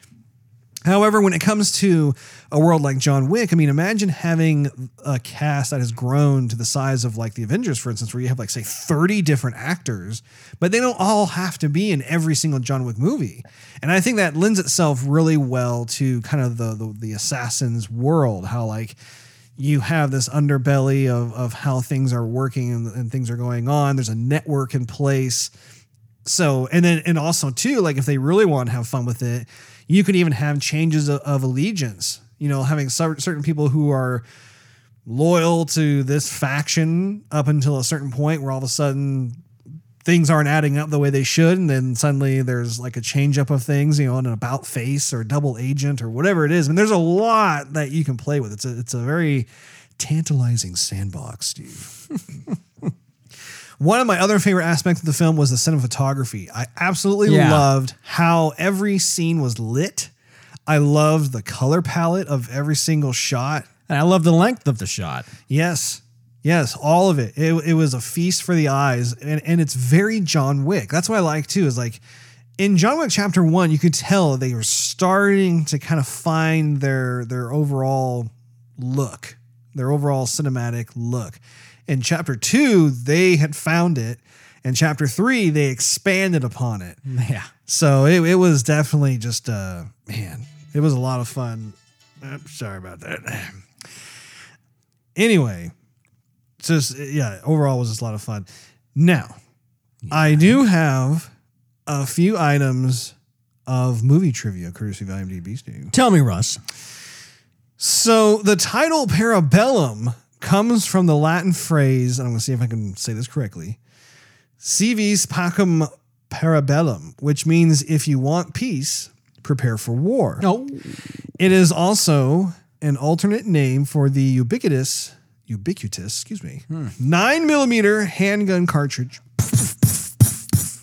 However, when it comes to a world like John Wick, I mean, imagine having a cast that has grown to the size of like the Avengers, for instance, where you have like, say, 30 different actors, but they don't all have to be in every single John Wick movie. And I think that lends itself really well to kind of the, the, the assassin's world, how like, you have this underbelly of, of how things are working and, and things are going on. There's a network in place. So, and then, and also too, like if they really want to have fun with it, you could even have changes of, of allegiance, you know, having cer- certain people who are loyal to this faction up until a certain point where all of a sudden things aren't adding up the way they should, and then suddenly there's like a change up of things, you know, an about face or double agent or whatever it is. I mean, there's a lot that you can play with. It's a it's a very tantalizing sandbox, Steve. One of my other favorite aspects of the film was the cinematography. I absolutely Yeah. loved how every scene was lit. I loved the color palette of every single shot. And I love the length of the shot. Yes. Yes, all of it. It, it was a feast for the eyes. And, and it's very John Wick. That's what I like too, is like in John Wick chapter one, you could tell they were starting to kind of find their their overall look, their overall cinematic look. In chapter two, they had found it. In chapter three, they expanded upon it. Yeah. So it, it was definitely just uh man, it was a lot of fun. I'm sorry about that. Anyway, just yeah, overall it was just a lot of fun. Now, I do have a few items of movie trivia courtesy of IMDb Steve. Tell me, Russ. So the title Parabellum comes from the Latin phrase, and I'm going to see if I can say this correctly. Civis pacem parabellum, which means if you want peace, prepare for war. No. It is also an alternate name for the ubiquitous, ubiquitous, excuse me, hmm. nine millimeter handgun cartridge,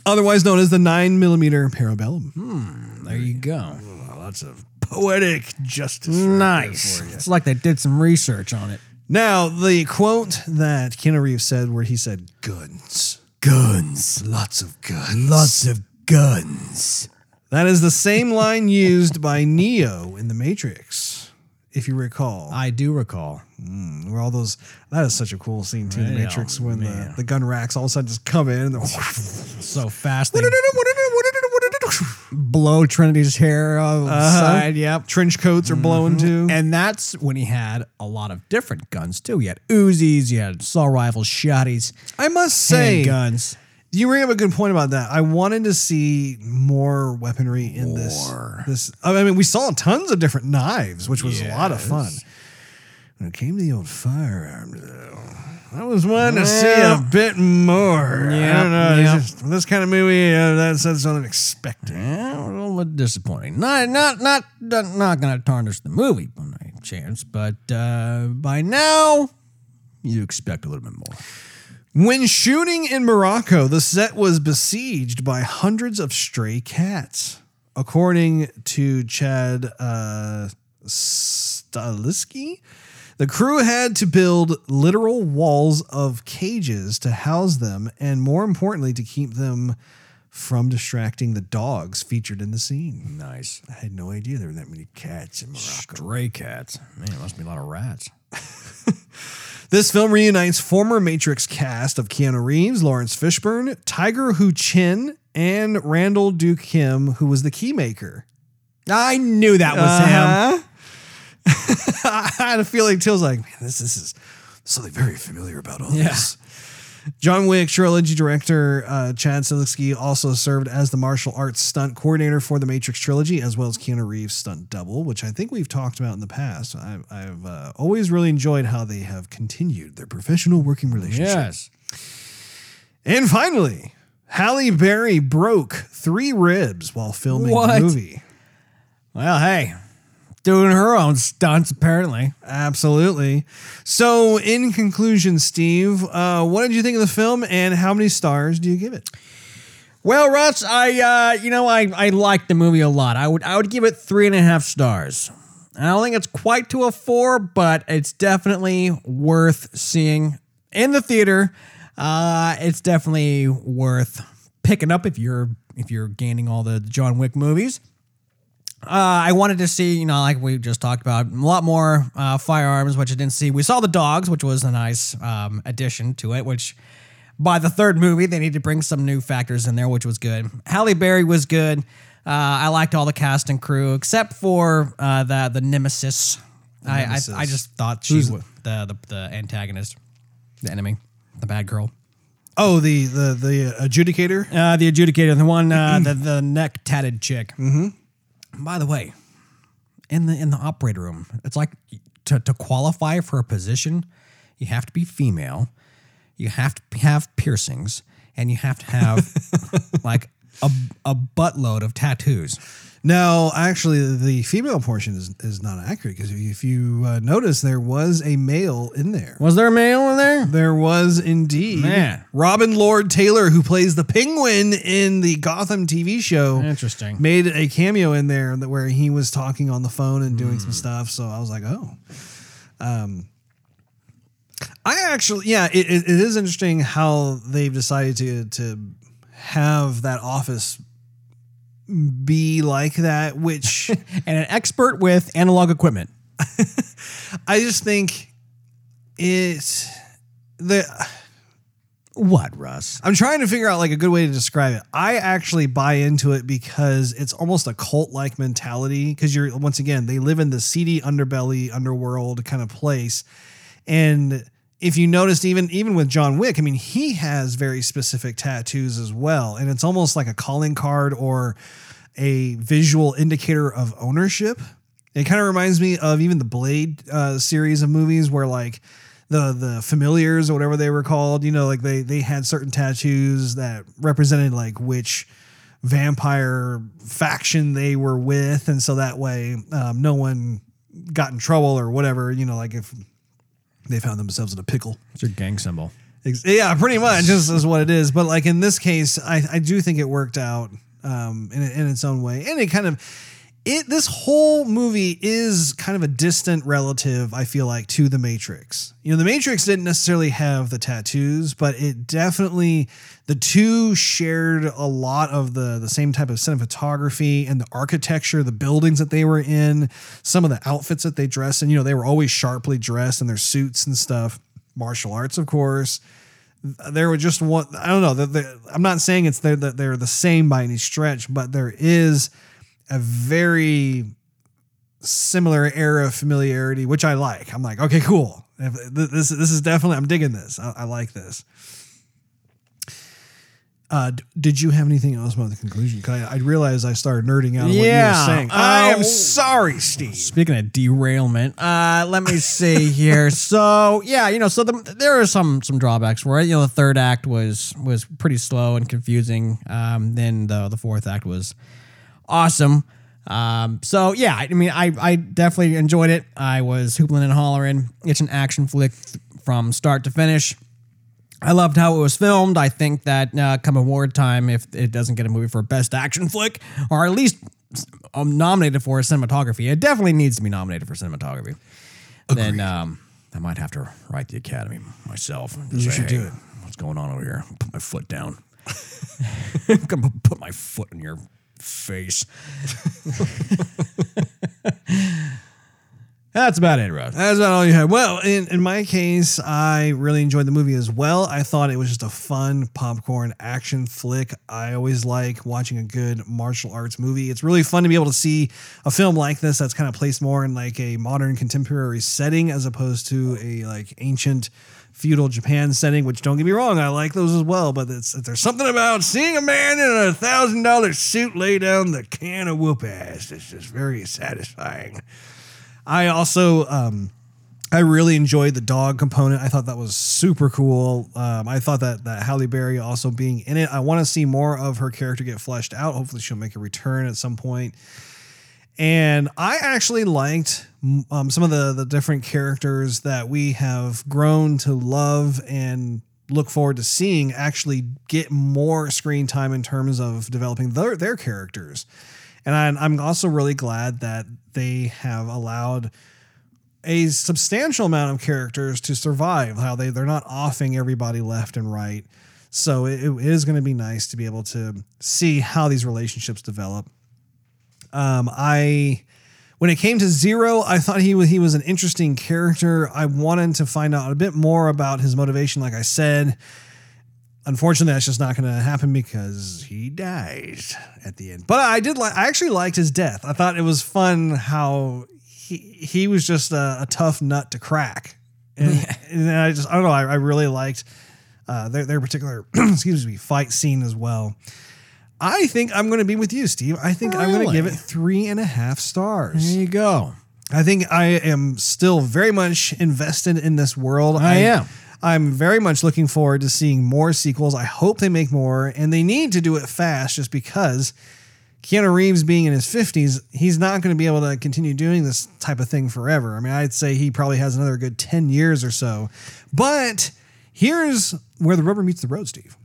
otherwise known as the nine millimeter parabellum. Hmm, there you go. Lots of poetic justice. Nice. you. It's like they did some research on it. Now, the quote that Keanu Reeves said, where he said, guns, Guns. lots of guns. Lots of guns. That is the same line used by Neo in The Matrix, if you recall. I do recall. where all those, that is such a cool scene too, The Yeah, Matrix, when the, man. the gun racks all of a sudden just come in and they're, So fast they blow Trinity's hair on the Uh-huh. side. Yep. trench coats are blowing too. And that's when he had a lot of different guns too. He had Uzis, he had assault rifles, shotties, I must say, guns. You bring up a good point about that. I wanted to see more weaponry in this. More. This, I mean, we saw tons of different knives, which was a lot of fun. When it came to the old firearms, though, I was wanting to see a bit more. I Yep, don't know. yep. just- this kind of movie, uh, that's, that's unexpected. Yeah, a little bit disappointing. Not not not not, not going to tarnish the movie by any chance, but uh, by now you expect a little bit more. When shooting in Morocco, the set was besieged by hundreds of stray cats. According to Chad uh, Stahelski, the crew had to build literal walls of cages to house them, and more importantly, to keep them from distracting the dogs featured in the scene. Nice. I had no idea there were that many cats in Morocco. Stray cats. Man, it must be a lot of rats. This film reunites former Matrix cast of Keanu Reeves, Laurence Fishburne, Tiger Hu Chen, and Randall Duke Kim, who was the keymaker. I knew that was him. Uh-huh. I had a feeling too. I was like, man, this, this is something very familiar about all Yeah. this. John Wick trilogy director uh, Chad Stahelski also served as the martial arts stunt coordinator for the Matrix trilogy, as well as Keanu Reeves' stunt double, which I think we've talked about in the past. I've, I've uh, always really enjoyed how they have continued their professional working relationship. Yes. And finally, Halle Berry broke three ribs while filming What? the movie. Well, hey, doing her own stunts apparently. Absolutely. So, in conclusion, Steve, uh, what did you think of the film, and how many stars do you give it? Well, Russ, I uh, you know I I like the movie a lot. I would I would give it three and a half stars. I don't think it's quite to a four, but it's definitely worth seeing in the theater. Uh, it's definitely worth picking up if you're if you're gaining all the John Wick movies. Uh, I wanted to see, you know, like we just talked about, a lot more uh, firearms, which I didn't see. We saw the dogs, which was a nice um, addition to it. Which by the third movie, they need to bring some new factors in there, which was good. Halle Berry was good. Uh, I liked all the cast and crew except for uh, the the nemesis. I, I. I just thought she was the, the the antagonist, the enemy, the bad girl. Oh, the the the adjudicator. Uh, the adjudicator, the one, uh, the the neck tatted chick. Mm-hmm. By the way, in the in the operator room, it's like to to qualify for a position, you have to be female, you have to have piercings, and you have to have like a, a buttload of tattoos. Now, actually, the female portion is, is not accurate because if you uh, notice, there was a male in there. Was there a male in there? There was indeed. Man. Robin Lord Taylor, who plays the penguin in the Gotham TV show, Interesting. made a cameo in there that where he was talking on the phone and doing Hmm. some stuff. So I was like, oh. Um, I actually, yeah, it, it, it is interesting how they've decided to to have that office be like that, which And an expert with analog equipment. I just think it the What, Russ? I'm trying to figure out like a good way to describe it. I actually buy into it because it's almost a cult like mentality. Because you're once again, they live in the seedy underbelly, underworld kind of place. And if you noticed, even even with John Wick, I mean, he has very specific tattoos as well. And it's almost like a calling card or a visual indicator of ownership. It kind of reminds me of even the Blade uh, series of movies where like the the familiars or whatever they were called, you know, like they they had certain tattoos that represented like which vampire faction they were with, and so that way um, no one got in trouble or whatever, you know, like if they found themselves in a pickle. It's your gang symbol. Yeah, pretty much is, is what it is. But like in this case, I, I do think it worked out um, in, in its own way, and it kind of it. This whole movie is kind of a distant relative. I feel like to the Matrix. You know, the Matrix didn't necessarily have the tattoos, but it definitely the two shared a lot of the the same type of cinematography and the architecture, the buildings that they were in, some of the outfits that they dressed, in you know they were always sharply dressed in their suits and stuff. Martial arts, of course there were just one. I don't know. that the- I'm not saying it's they're, they're the same by any stretch, but there is a very similar era of familiarity, which I like. I'm like, okay, cool. If This this is definitely. I'm digging this. I, I like this. Uh, d- did you have anything else about the conclusion? I, I realized I started nerding out on what you Yeah. were saying. I am sorry, Steve. Speaking of derailment, uh, let me see here. So yeah, you know, so the, there are some some drawbacks it. You know, the third act was was pretty slow and confusing. Um, then the the fourth act was awesome. Um, so yeah, I mean, I I definitely enjoyed it. I was hoopling and hollering. It's an action flick from start to finish. I loved how it was filmed. I think that uh, come award time, if it doesn't get a movie for best action flick, or at least um, nominated for cinematography, it definitely needs to be nominated for cinematography. Then um, I might have to write the Academy myself. You say, should do "Hey, it." What's going on over here? Put my foot down. I'm gonna put my foot in your face. That's about it, Russ. That's about all you had. Well, in, in my case, I really enjoyed the movie as well. I thought it was just a fun popcorn action flick. I always like watching a good martial arts movie. It's really fun to be able to see a film like this that's kind of placed more in like a modern contemporary setting as opposed to a like ancient feudal Japan setting, which don't get me wrong, I like those as well. But there's something about seeing a man in a thousand dollar suit lay down the can of whoop ass. It's just very satisfying. I also um, I really enjoyed the dog component. I thought that was super cool. Um, I thought that that Halle Berry also being in it. I want to see more of her character get fleshed out. Hopefully, she'll make a return at some point. And I actually liked um, some of the the different characters that we have grown to love and look forward to seeing actually get more screen time in terms of developing their their characters. And I'm, also really glad that they have allowed a substantial amount of characters to survive. How they they're not offing everybody left and right. So it, it is going to be nice to be able to see how these relationships develop. Um, I when it came to Zero, I thought he was he was an interesting character. I wanted to find out a bit more about his motivation. Like I said, unfortunately, that's just not going to happen because he dies at the end. But I did like. I actually liked his death. I thought it was fun how he he was just a, a tough nut to crack. And, and I just I don't know. I, I really liked uh, their their particular excuse me fight scene as well. I think I'm going to be with you, Steve. I think I'm going to give it three and a half stars. There you go. I think I am still very much invested in this world. I am. I'm very much looking forward to seeing more sequels. I hope they make more, and they need to do it fast just because Keanu Reeves being in his 50s, he's not going to be able to continue doing this type of thing forever. I mean, I'd say he probably has another good 10 years or so. But here's where the rubber meets the road, Steve.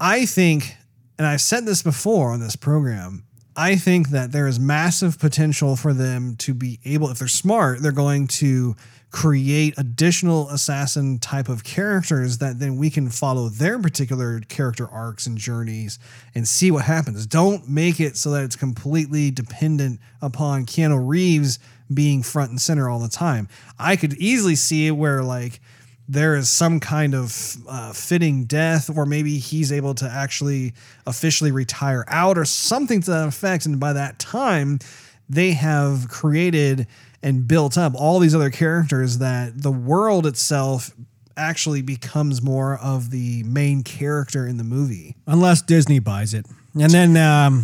I think, and I've said this before on this program, I think that there is massive potential for them to be able, if they're smart, they're going to create additional assassin type of characters that then we can follow their particular character arcs and journeys and see what happens. Don't make it so that it's completely dependent upon Keanu Reeves being front and center all the time. I could easily see where like there is some kind of uh, fitting death, or maybe he's able to actually officially retire out, or something to that effect. And by that time, they have created and built up all these other characters that the world itself actually becomes more of the main character in the movie. Unless Disney buys it. And then, um,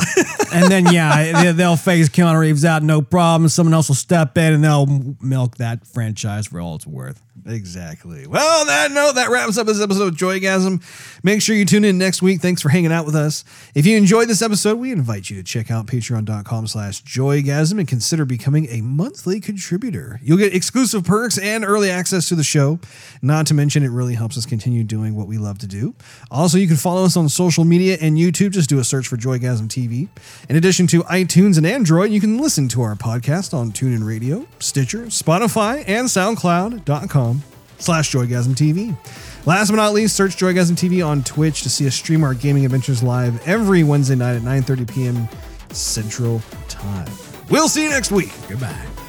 and then, yeah, they- they'll phase Keanu Reeves out, no problem. Someone else will step in and they'll milk that franchise for all it's worth. Exactly. Well, on that note, that wraps up this episode of Joygasm. Make sure you tune in next week. Thanks for hanging out with us. If you enjoyed this episode, we invite you to check out patreon.com slash joygasm and consider becoming a monthly contributor. You'll get exclusive perks and early access to the show. Not to mention, it really helps us continue doing what we love to do. Also, you can follow us on social media and YouTube. Just do a search for Joygasm TV. In addition to iTunes and Android, you can listen to our podcast on TuneIn Radio, Stitcher, Spotify, and SoundCloud.com slash Joygasm TV. Last but not least, search Joygasm TV on Twitch to see us stream our gaming adventures live every Wednesday night at 9.30 p.m. Central Time. We'll see you next week. Goodbye.